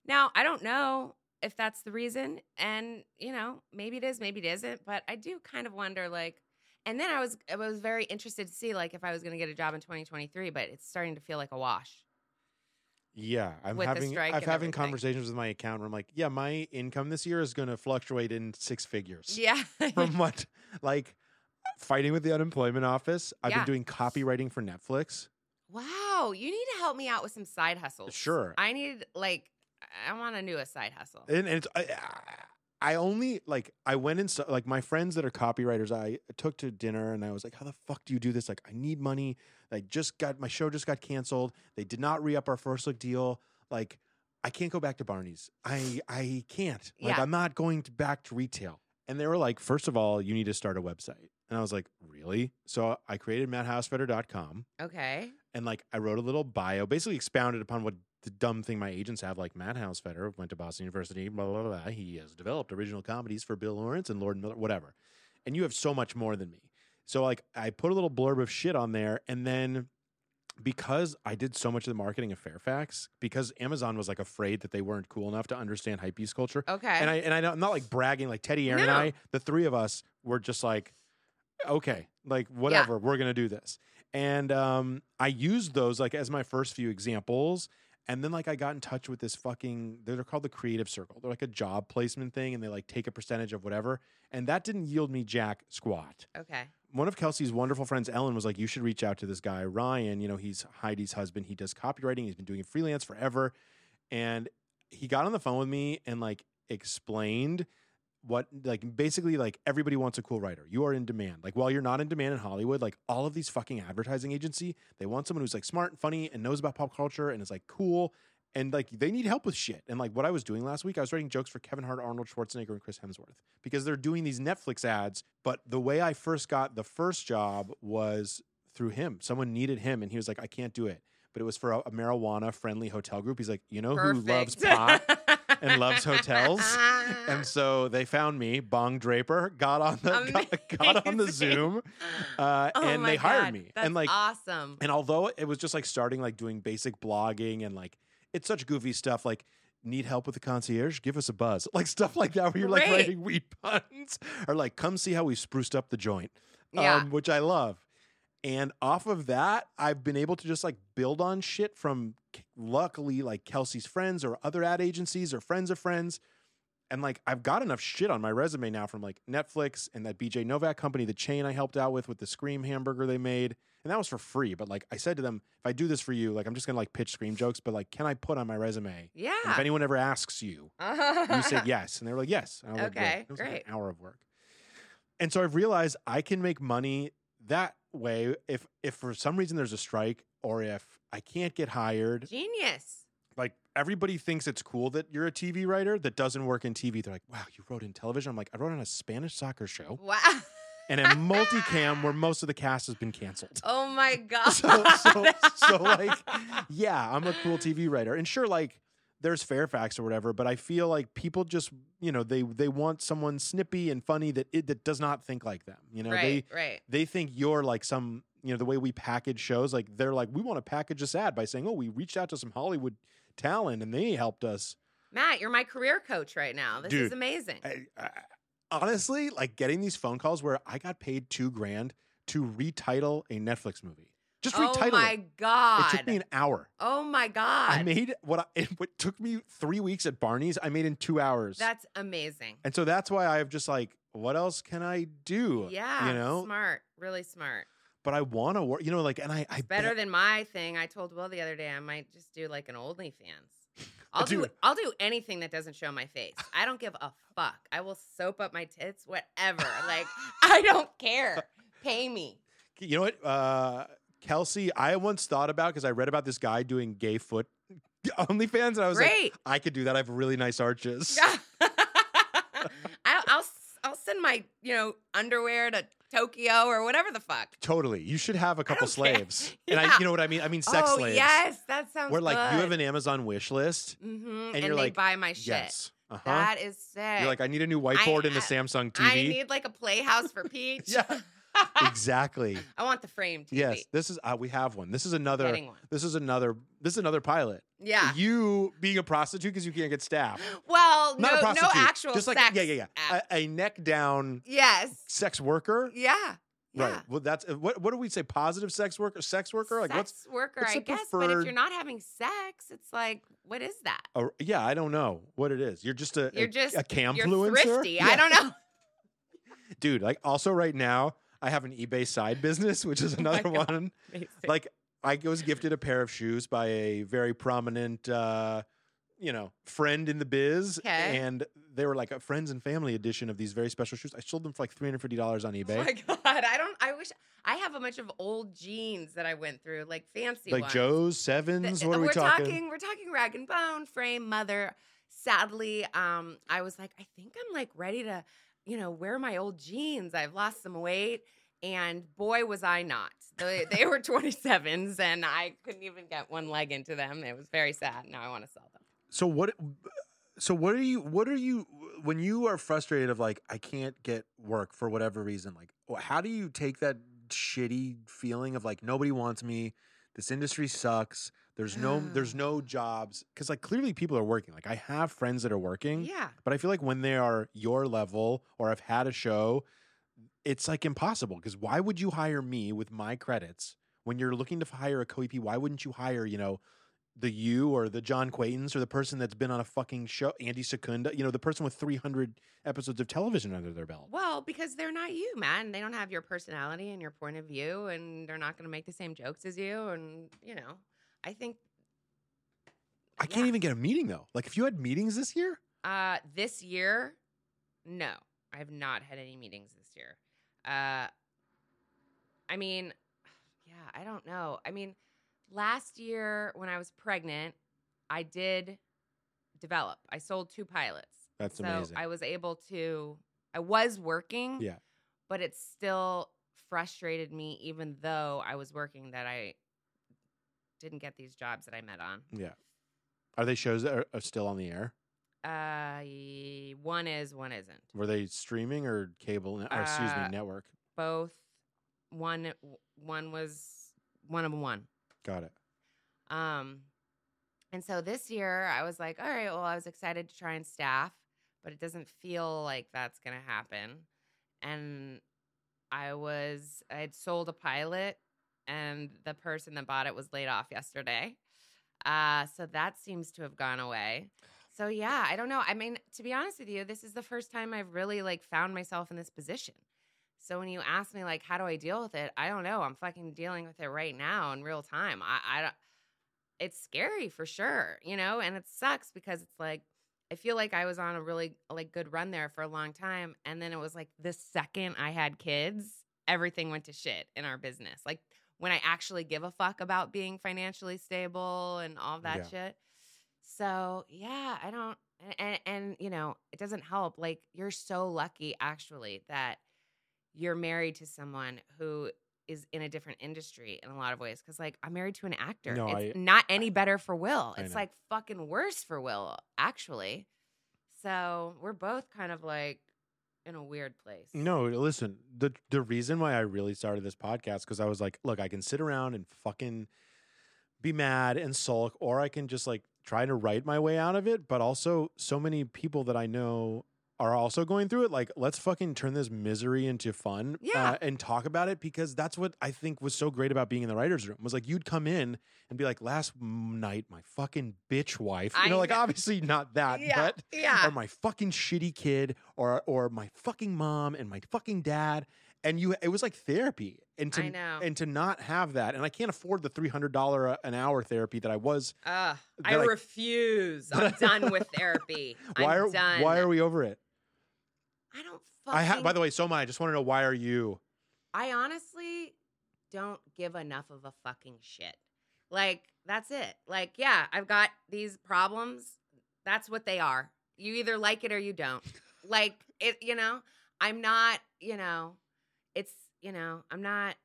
Now, I don't know if that's the reason. And, you know, maybe it is, maybe it isn't. But I do kind of wonder, like, and then I was I was very interested to see like if I was going to get a job in 2023, but it's starting to feel like a wash. Yeah, I'm having I'm having everything. conversations with my accountant. Where I'm like, yeah, my income this year is going to fluctuate in six figures. Yeah. From what, like, fighting with the unemployment office. I've Yeah. been doing copywriting for Netflix. wow. You need to help me out with some side hustles. Sure. I need like I want to do a side hustle. and, and it's I, I only like I went and st- like my friends that are copywriters. I took to dinner and I was like, "How the fuck do you do this?" Like, I need money. I just got my show just got canceled. They did not re up our first look deal. Like, I can't go back to Barney's. I I can't. Like, Yeah. I'm not going to back to retail. And they were like, first of all, you need to start a website. And I was like, really? So I created matthausfater.com Okay. and like I wrote a little bio, basically expounded upon what the dumb thing my agents have, like Matt Hausfater went to Boston University, blah, blah, blah. He has developed original comedies for Bill Lawrence and Lord Miller, whatever. And you have so much more than me. So like I put a little blurb of shit on there and then because I did so much of the marketing of Fairfax, because Amazon was like afraid that they weren't cool enough to understand hypebeast culture. Okay. And I and I, I'm not like bragging like Teddy Aaron and I, the three of us were just like, okay, like whatever, we're gonna do this. And um, I used those like as my first few examples, And then like I got in touch with this fucking they're called the Creative Circle. They're like a job placement thing, and they like take a percentage of whatever. And that didn't yield me jack squat. Okay. One of Kelsey's wonderful friends, Ellen, was like, "You should reach out to this guy, Ryan. You know, he's Heidi's husband. He does copywriting. He's been doing it freelance forever." And he got on the phone with me and like explained what like basically like everybody wants a cool writer. You are in demand. Like while you're not in demand in Hollywood, like all of these fucking advertising agency, they want someone who's like smart and funny and knows about pop culture and is like cool and like they need help with shit. And like what I was doing last week, I was writing jokes for Kevin Hart, Arnold Schwarzenegger, and Chris Hemsworth because they're doing these Netflix ads. But the way I first got the first job was through him. Someone needed him, and he was like, "I can't do it." But it was for a, a marijuana friendly hotel group. He's like, "You know who loves pot and loves hotels?" And so they found me, Bong Draper, got on the got, got on the Zoom, uh, Oh and they hired me. That's and like, awesome. and although it was just like starting like doing basic blogging and like it's such goofy stuff like need help with the concierge give us a buzz like stuff like that where you're like Great. writing weed puns or like come see how we spruced up the joint Yeah. um, which I love. And off of that, I've been able to just like build on shit from luckily like Kelsey's friends or other ad agencies or friends of friends. And like I've got enough shit on my resume now from like Netflix and that BJ Novak company, the chain I helped out with with the Scream hamburger they made. And that was for free. But like I said to them, if I do this for you, like I'm just gonna like pitch Scream jokes, but like can I put on my resume? yeah. And if anyone ever asks you, you said yes. And they were like, yes. And I was like, Okay, like great. an hour of work. And so I've realized I can make money that way if if for some reason there's a strike or if I can't get hired. Genius. Like everybody thinks it's cool that you're a TV writer that doesn't work in TV. They're like, wow, you wrote in television. I'm like, I wrote on a Spanish soccer show Wow. and a multicam where most of the cast has been canceled. Oh my god. So, so, so like, yeah, I'm a cool TV writer. And sure, like, there's Fairfax or whatever, but I feel like people just, you know, they they want someone snippy and funny that it, that does not think like them. You know, right, they right. they think you're like some, you know, the way we package shows, like they're like, we want to package this ad by saying, oh, we reached out to some Hollywood talent and they helped us. Matt, you're my career coach right now. This is amazing. I, I, honestly, like getting these phone calls where I got paid two grand to retitle a Netflix movie. Just retitle. oh retitle my it. god. It took me an hour. oh my god. I made what I, it what took me three weeks at Barney's. I made in two hours. That's amazing. and so that's why I've just like, what else can I do? Yeah. you know. Smart. Really smart. But I want to work. You know, like, and I, I better bet- than my thing. I told Will the other day I might just do like an OnlyFans. I'll do I'll do anything that doesn't show my face. I don't give a fuck. I will soap up my tits, whatever. like I don't care. Pay me. You know what, uh, Kelsey? I once thought about because I read about this guy doing gay foot OnlyFans, and I was like, I could do that. I have really nice arches. I, I'll s- I'll send my you know underwear to Tokyo or whatever the fuck. Totally. You should have a couple slaves. And I, you know what I mean? I mean sex oh slaves. yes, that sounds. Where like you have an Amazon wish list. Mhm, and and, you're they like, buy my shit. Yes. Uh-huh. That is sick. You're like, I need a new whiteboard and a I- Samsung TV. I need like a playhouse for Peach. Yeah. Exactly. I want the frame TV. Yes. This is uh, we have one. This is another Getting one. this is another this is another pilot. Yeah. You being a prostitute because you can't get staff. Well, Not a no, no prostitute. actual Just like sex. yeah, yeah, yeah. act. A, a neck down yes. sex worker. Yeah. Right. Well, that's uh, what. What do we say? Positive sex worker, sex worker. Like what's? sex worker, what's I guess. But if you're not having sex, it's like, what is that? A, yeah, I don't know what it is. You're just a You're a, just a cam you're thrifty. Yeah. I don't know. dude. Like also right now, I have an eBay side business, which is Oh another God. one. Like I was gifted a pair of shoes by a very prominent, uh, you know, friend in the biz, 'Kay. and they were like a friends and family edition of these very special shoes. I sold them for like three hundred fifty dollars on eBay. Oh my god! I don't. I wish I have a bunch of old jeans that I went through, like fancy like ones. Joe's sevens. What are we we're talking? We're talking rag and bone frame mother. Sadly, um, I was like, I think I'm like ready to, you know, wear my old jeans. I've lost some weight, and boy, was I not. They, they were 27s, and I couldn't even get one leg into them. It was very sad. Now I want to sell them. So what? So what are you? What are you? When you are frustrated of like I can't get work for whatever reason, like how do you take that shitty feeling of like nobody wants me, this industry sucks. There's no there's no jobs because like clearly people are working. Like I have friends that are working, Yeah. but I feel like when they are your level or have had a show, it's like impossible because why would you hire me with my credits when you're looking to hire a co-EP? Why wouldn't you hire you know? the you or the John Quaintons or the person that's been on a fucking show, Andy Secunda, you know, the person with 300 episodes of television under their belt. Well, because they're not you, man. They don't have your personality and your point of view, and they're not going to make the same jokes as you. And you know, I think I can't even get a meeting though. Like if you had meetings this year, Uh, this year, no, I have not had any meetings this year. Uh, I mean, yeah, I don't know. I mean, last year when I was pregnant, I did develop. I sold two pilots. That's so amazing. I was able to. I was working. Yeah. But it still frustrated me, even though I was working, that I didn't get these jobs that I met on. yeah. Are they shows that are, are still on the air? Uh, one is, one isn't. Were they streaming or cable? Or excuse me, Uh, network. Both. One, one was one of one. Got it. Um, and so this year I was like, all right, well, I was excited to try and staff, but it doesn't feel like that's gonna happen. And I was, I had sold a pilot, and the person that bought it was laid off yesterday. Uh, so that seems to have gone away. So yeah, I don't know. I mean, to be honest with you, this is the first time I've really like found myself in this position. So when you ask me like, how do I deal with it? I don't know. I'm fucking dealing with it right now in real time. I, I don't. It's scary for sure, you know, and it sucks because it's like I feel like I was on a really like good run there for a long time, and then it was like the second I had kids, everything went to shit in our business. Like when I actually give a fuck about being financially stable and all that Yeah. shit. So yeah, I don't, and, and you know, it doesn't help. Like you're so lucky actually that you're married to someone who is in a different industry in a lot of ways. Because like I'm married to an actor. No, it's I- not any better for Will. It's like fucking worse for Will actually. So we're both kind of like in a weird place. No, listen. the The reason why I really started this podcast because I was like, look, I can sit around and fucking be mad and sulk, or I can just like try to write my way out of it. But also, so many people that I know are also going through it. Like, let's fucking turn this misery into fun, Yeah. uh, and talk about it because that's what I think was so great about being in the writers' room. Was like you'd come in and be like, last night, my fucking bitch wife. You I know, like know. obviously not that, Yeah, but yeah. or my fucking shitty kid or or my fucking mom and my fucking dad and you it was like therapy and to I know. and to not have that and I can't afford the $300 an hour therapy that I was Ugh, I They're like- refuse. I'm done with therapy. why I'm are done. why are we over it I don't fucking. I ha- by the way so am I I just want to know why are you I honestly don't give enough of a fucking shit. Like, that's it. Like, yeah, I've got these problems. That's what they are. You either like it or you don't. like, it, you know, I'm not, you know, it's, you know, I'm not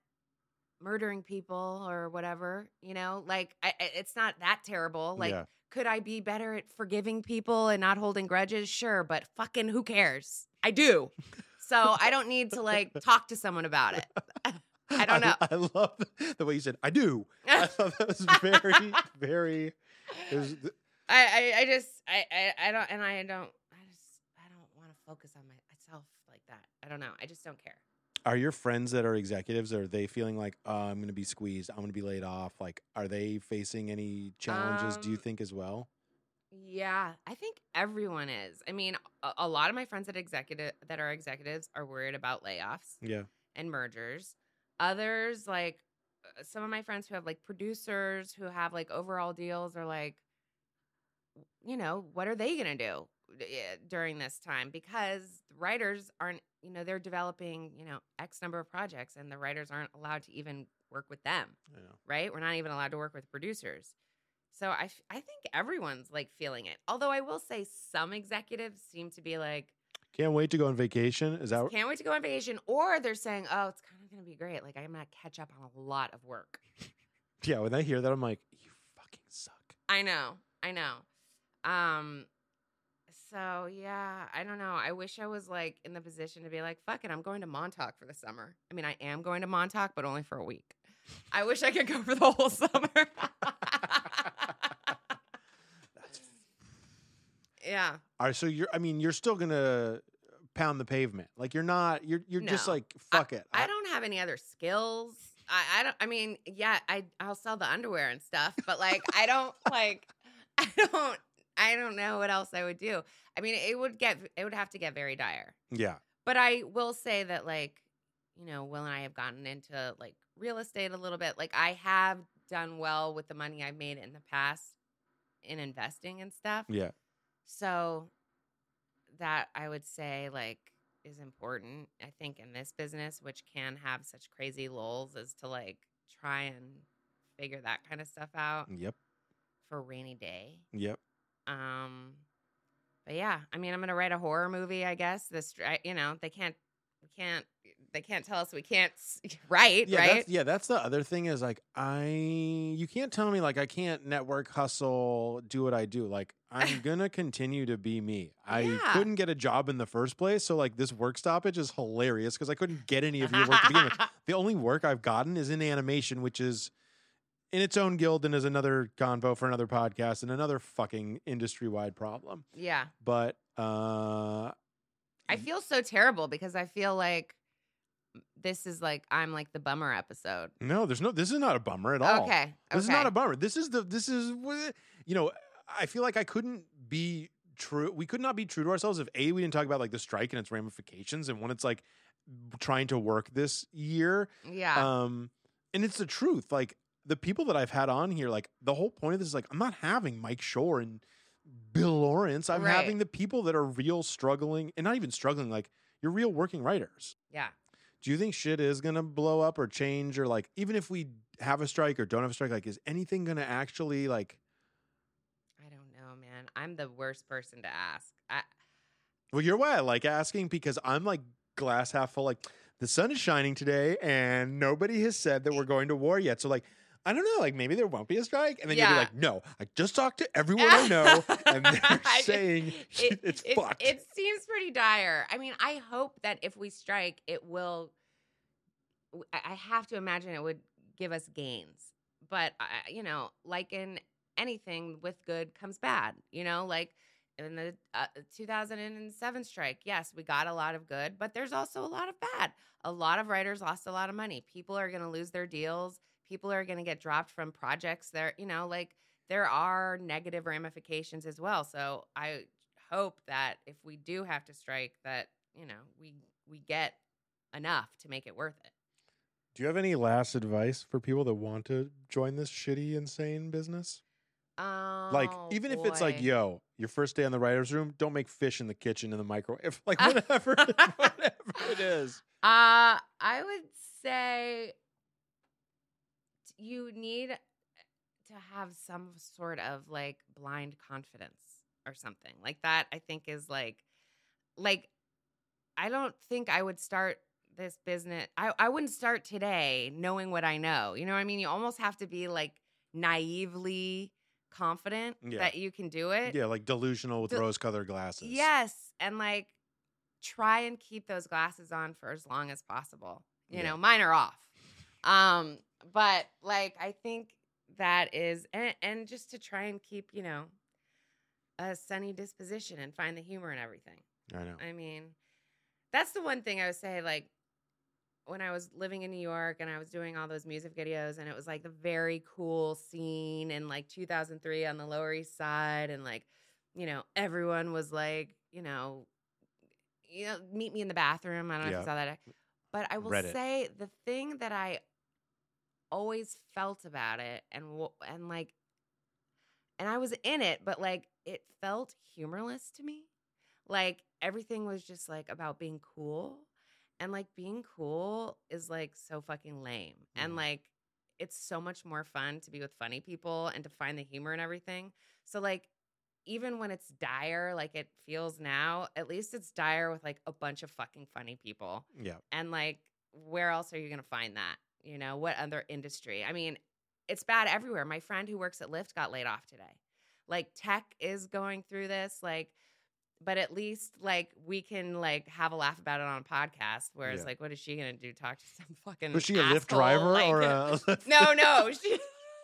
murdering people or whatever, you know, like, I, it's not that terrible. Like, yeah could I be better at forgiving people and not holding grudges? Sure, but fucking who cares? I do. So I don't need to like talk to someone about it. I don't know. I, love the way you said I do I thought that was very very was, I, I, I just I, I I don't and I don't I just I don't want to focus on myself like that. I don't know. I just don't care. Are your friends that are executives are they feeling like oh, I'm going to be squeezed? I'm going to be laid off. Like, are they facing any challenges? do you Um, think as well? Yeah, I think everyone is. I mean, a, a lot of my friends that executive that are executives are worried about layoffs Yeah, and mergers. Others, like uh, some of my friends who have like producers who have like overall deals, are like, you know, what are they going to do eh, during this time? Because writers aren't, you know, they're developing, you know, X number of projects and the writers aren't allowed to even work with them, right? We're not even allowed to work with producers. So I, I think everyone's like feeling it. Although I will say some executives seem to be like, Can't wait to go on vacation. Is that can't wait to go on vacation, or they're saying, "Oh, it's kind of going to be great. Like I'm going to catch up on a lot of work." yeah? When I hear that, I'm like, you fucking suck. I know, I know. Um, so yeah, I don't know. I wish I was like in the position to be like, "Fuck it, I'm going to Montauk for the summer." I mean, I am going to Montauk, but only for a week. I wish I could go for the whole summer. That's yeah, all right. So you're, I mean, you're still gonna pound the pavement. Like you're not. You're you're just like fuck it. I don't have any other skills. I, I don't. I mean, yeah, I I'll sell the underwear and stuff, but like, I don't like. I don't. I don't know what else I would do. I mean, it would get. It would have to get very dire. Yeah. But I will say that, like, you know, Will and I have gotten into like real estate a little bit. Like, I have done well with the money I've made in the past in investing and stuff. Yeah. So that I would say like is important. I think in this business, which can have such crazy lulls, is to like try and figure that kind of stuff out Yep. for rainy day. Yep. Um, but yeah, I mean, I'm gonna write a horror movie. I guess this, you know, they can't, we can't, they can't tell us we can't write, Yeah, right? that's, yeah, that's the other thing is like I you can't tell me like I can't network hustle, do what I do. Like I'm gonna continue to be me. I Yeah. couldn't get a job in the first place, so like this work stoppage is hilarious because I couldn't get any of your work to begin with. The only work I've gotten is in animation, which is in its own guild and is another convo for another podcast and another fucking industry wide problem. yeah, But uh I feel so terrible because I feel like this is like I'm like the bummer episode. no, there's no this is not a bummer at all. Okay, This is not a bummer. This is the this is you know, I feel like I couldn't be true. We could not be true to ourselves if A we didn't talk about like the strike and its ramifications and when it's like trying to work this year. Yeah, Um and it's the truth. Like the people that I've had on here, like the whole point of this is like I'm not having Mike Schur and Bill Lawrence. I'm Right. having the people that are real struggling and not even struggling, like you're real working writers. yeah. Do you think shit is gonna blow up or change or like even if we have a strike or don't have a strike, like is anything gonna actually like I don't know, man. I'm the worst person to ask. I, well you're why I like asking because I'm like glass half full, like the sun is shining today and nobody has said that we're going to war yet. So like I don't know, like maybe there won't be a strike, and then you'll be like, "No, I just talked to everyone I know, and they're saying it, it's it, fucked." It seems pretty dire. I mean, I hope that if we strike, it will. I have to imagine it would give us gains, but I, you know, like in anything with good comes bad. You know, like in the uh, 2007 strike, yes, we got a lot of good, but there's also a lot of bad. A lot of writers lost a lot of money. People are going to lose their deals. People are going to get dropped from projects. There, you know, like there are negative ramifications as well. So I hope that if we do have to strike, that you know we we get enough to make it worth it. Do you have any last advice for people that want to join this shitty, insane business? Oh, Like, even if it's like, yo, your first day in the writer's room, don't make fish in the kitchen in the microwave. Like, whatever, whatever it is. Uh, I would say you need to have some sort of like blind confidence or something like that. I think is like, like, I don't think I would start this business. I, I wouldn't start today knowing what I know. You know what I mean? You almost have to be like naively confident Yeah. that you can do it. Yeah, like delusional with Del- rose colored glasses. Yes, and like try and keep those glasses on for as long as possible. You Yeah. know, mine are off. Um, but like I think that is and, and just to try and keep, you know, a sunny disposition and find the humor in everything. I know. I mean, that's the one thing I would say like when I was living in New York and I was doing all those music videos and it was like the very cool scene in like 2003 on the Lower East Side and like you know everyone was like you know you know meet me in the bathroom I don't know Yeah. if you saw that but I will Read it. say the thing that I always felt about it and and like and I was in it but like it felt humorless to me like everything was just like about being cool and like being cool is like so fucking lame and Mhm. like it's so much more fun to be with funny people and to find the humor and everything so like even when it's dire like it feels now at least it's dire with like a bunch of fucking funny people Yeah. and like where else are you going to find that you know what other industry. I mean it's bad everywhere. My friend who works at lyft got laid off today. Like tech is going through this like but at least like we can like have a laugh about it on a podcast whereas Yeah. like what is she gonna do? Talk to some fucking Was she a Lyft driver like- or a no no she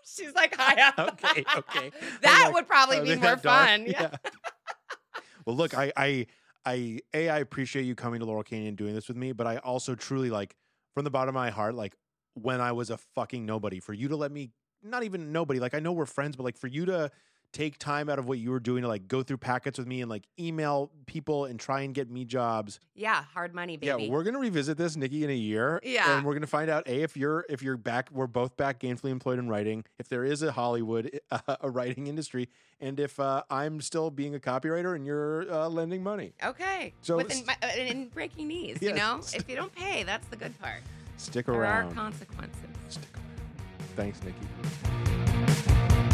she's like high up Okay, okay. that like, would probably oh, be more fun yeah. well, look, I, I, I, a, I appreciate you coming to Laurel Canyon and doing this with me, but I also truly like, from the bottom of my heart, like, when I was a fucking nobody. For you to let me, not even nobody, like I know we're friends, but like for you to take time out of what you were doing to like go through packets with me and like email people and try and get me jobs. Yeah, hard money, baby. Yeah, we're gonna revisit this, Niki, in a year. Yeah. and we're gonna find out a if you're if you're back. We're both back gainfully employed in writing. If there is a Hollywood uh, a writing industry, and if uh, I'm still being a copywriter and you're uh, lending money. okay. So Within s- my, uh, in breaking knees, you know, if you don't pay, that's the good part. Stick There around. are consequences. Stick around. Thanks, Niki.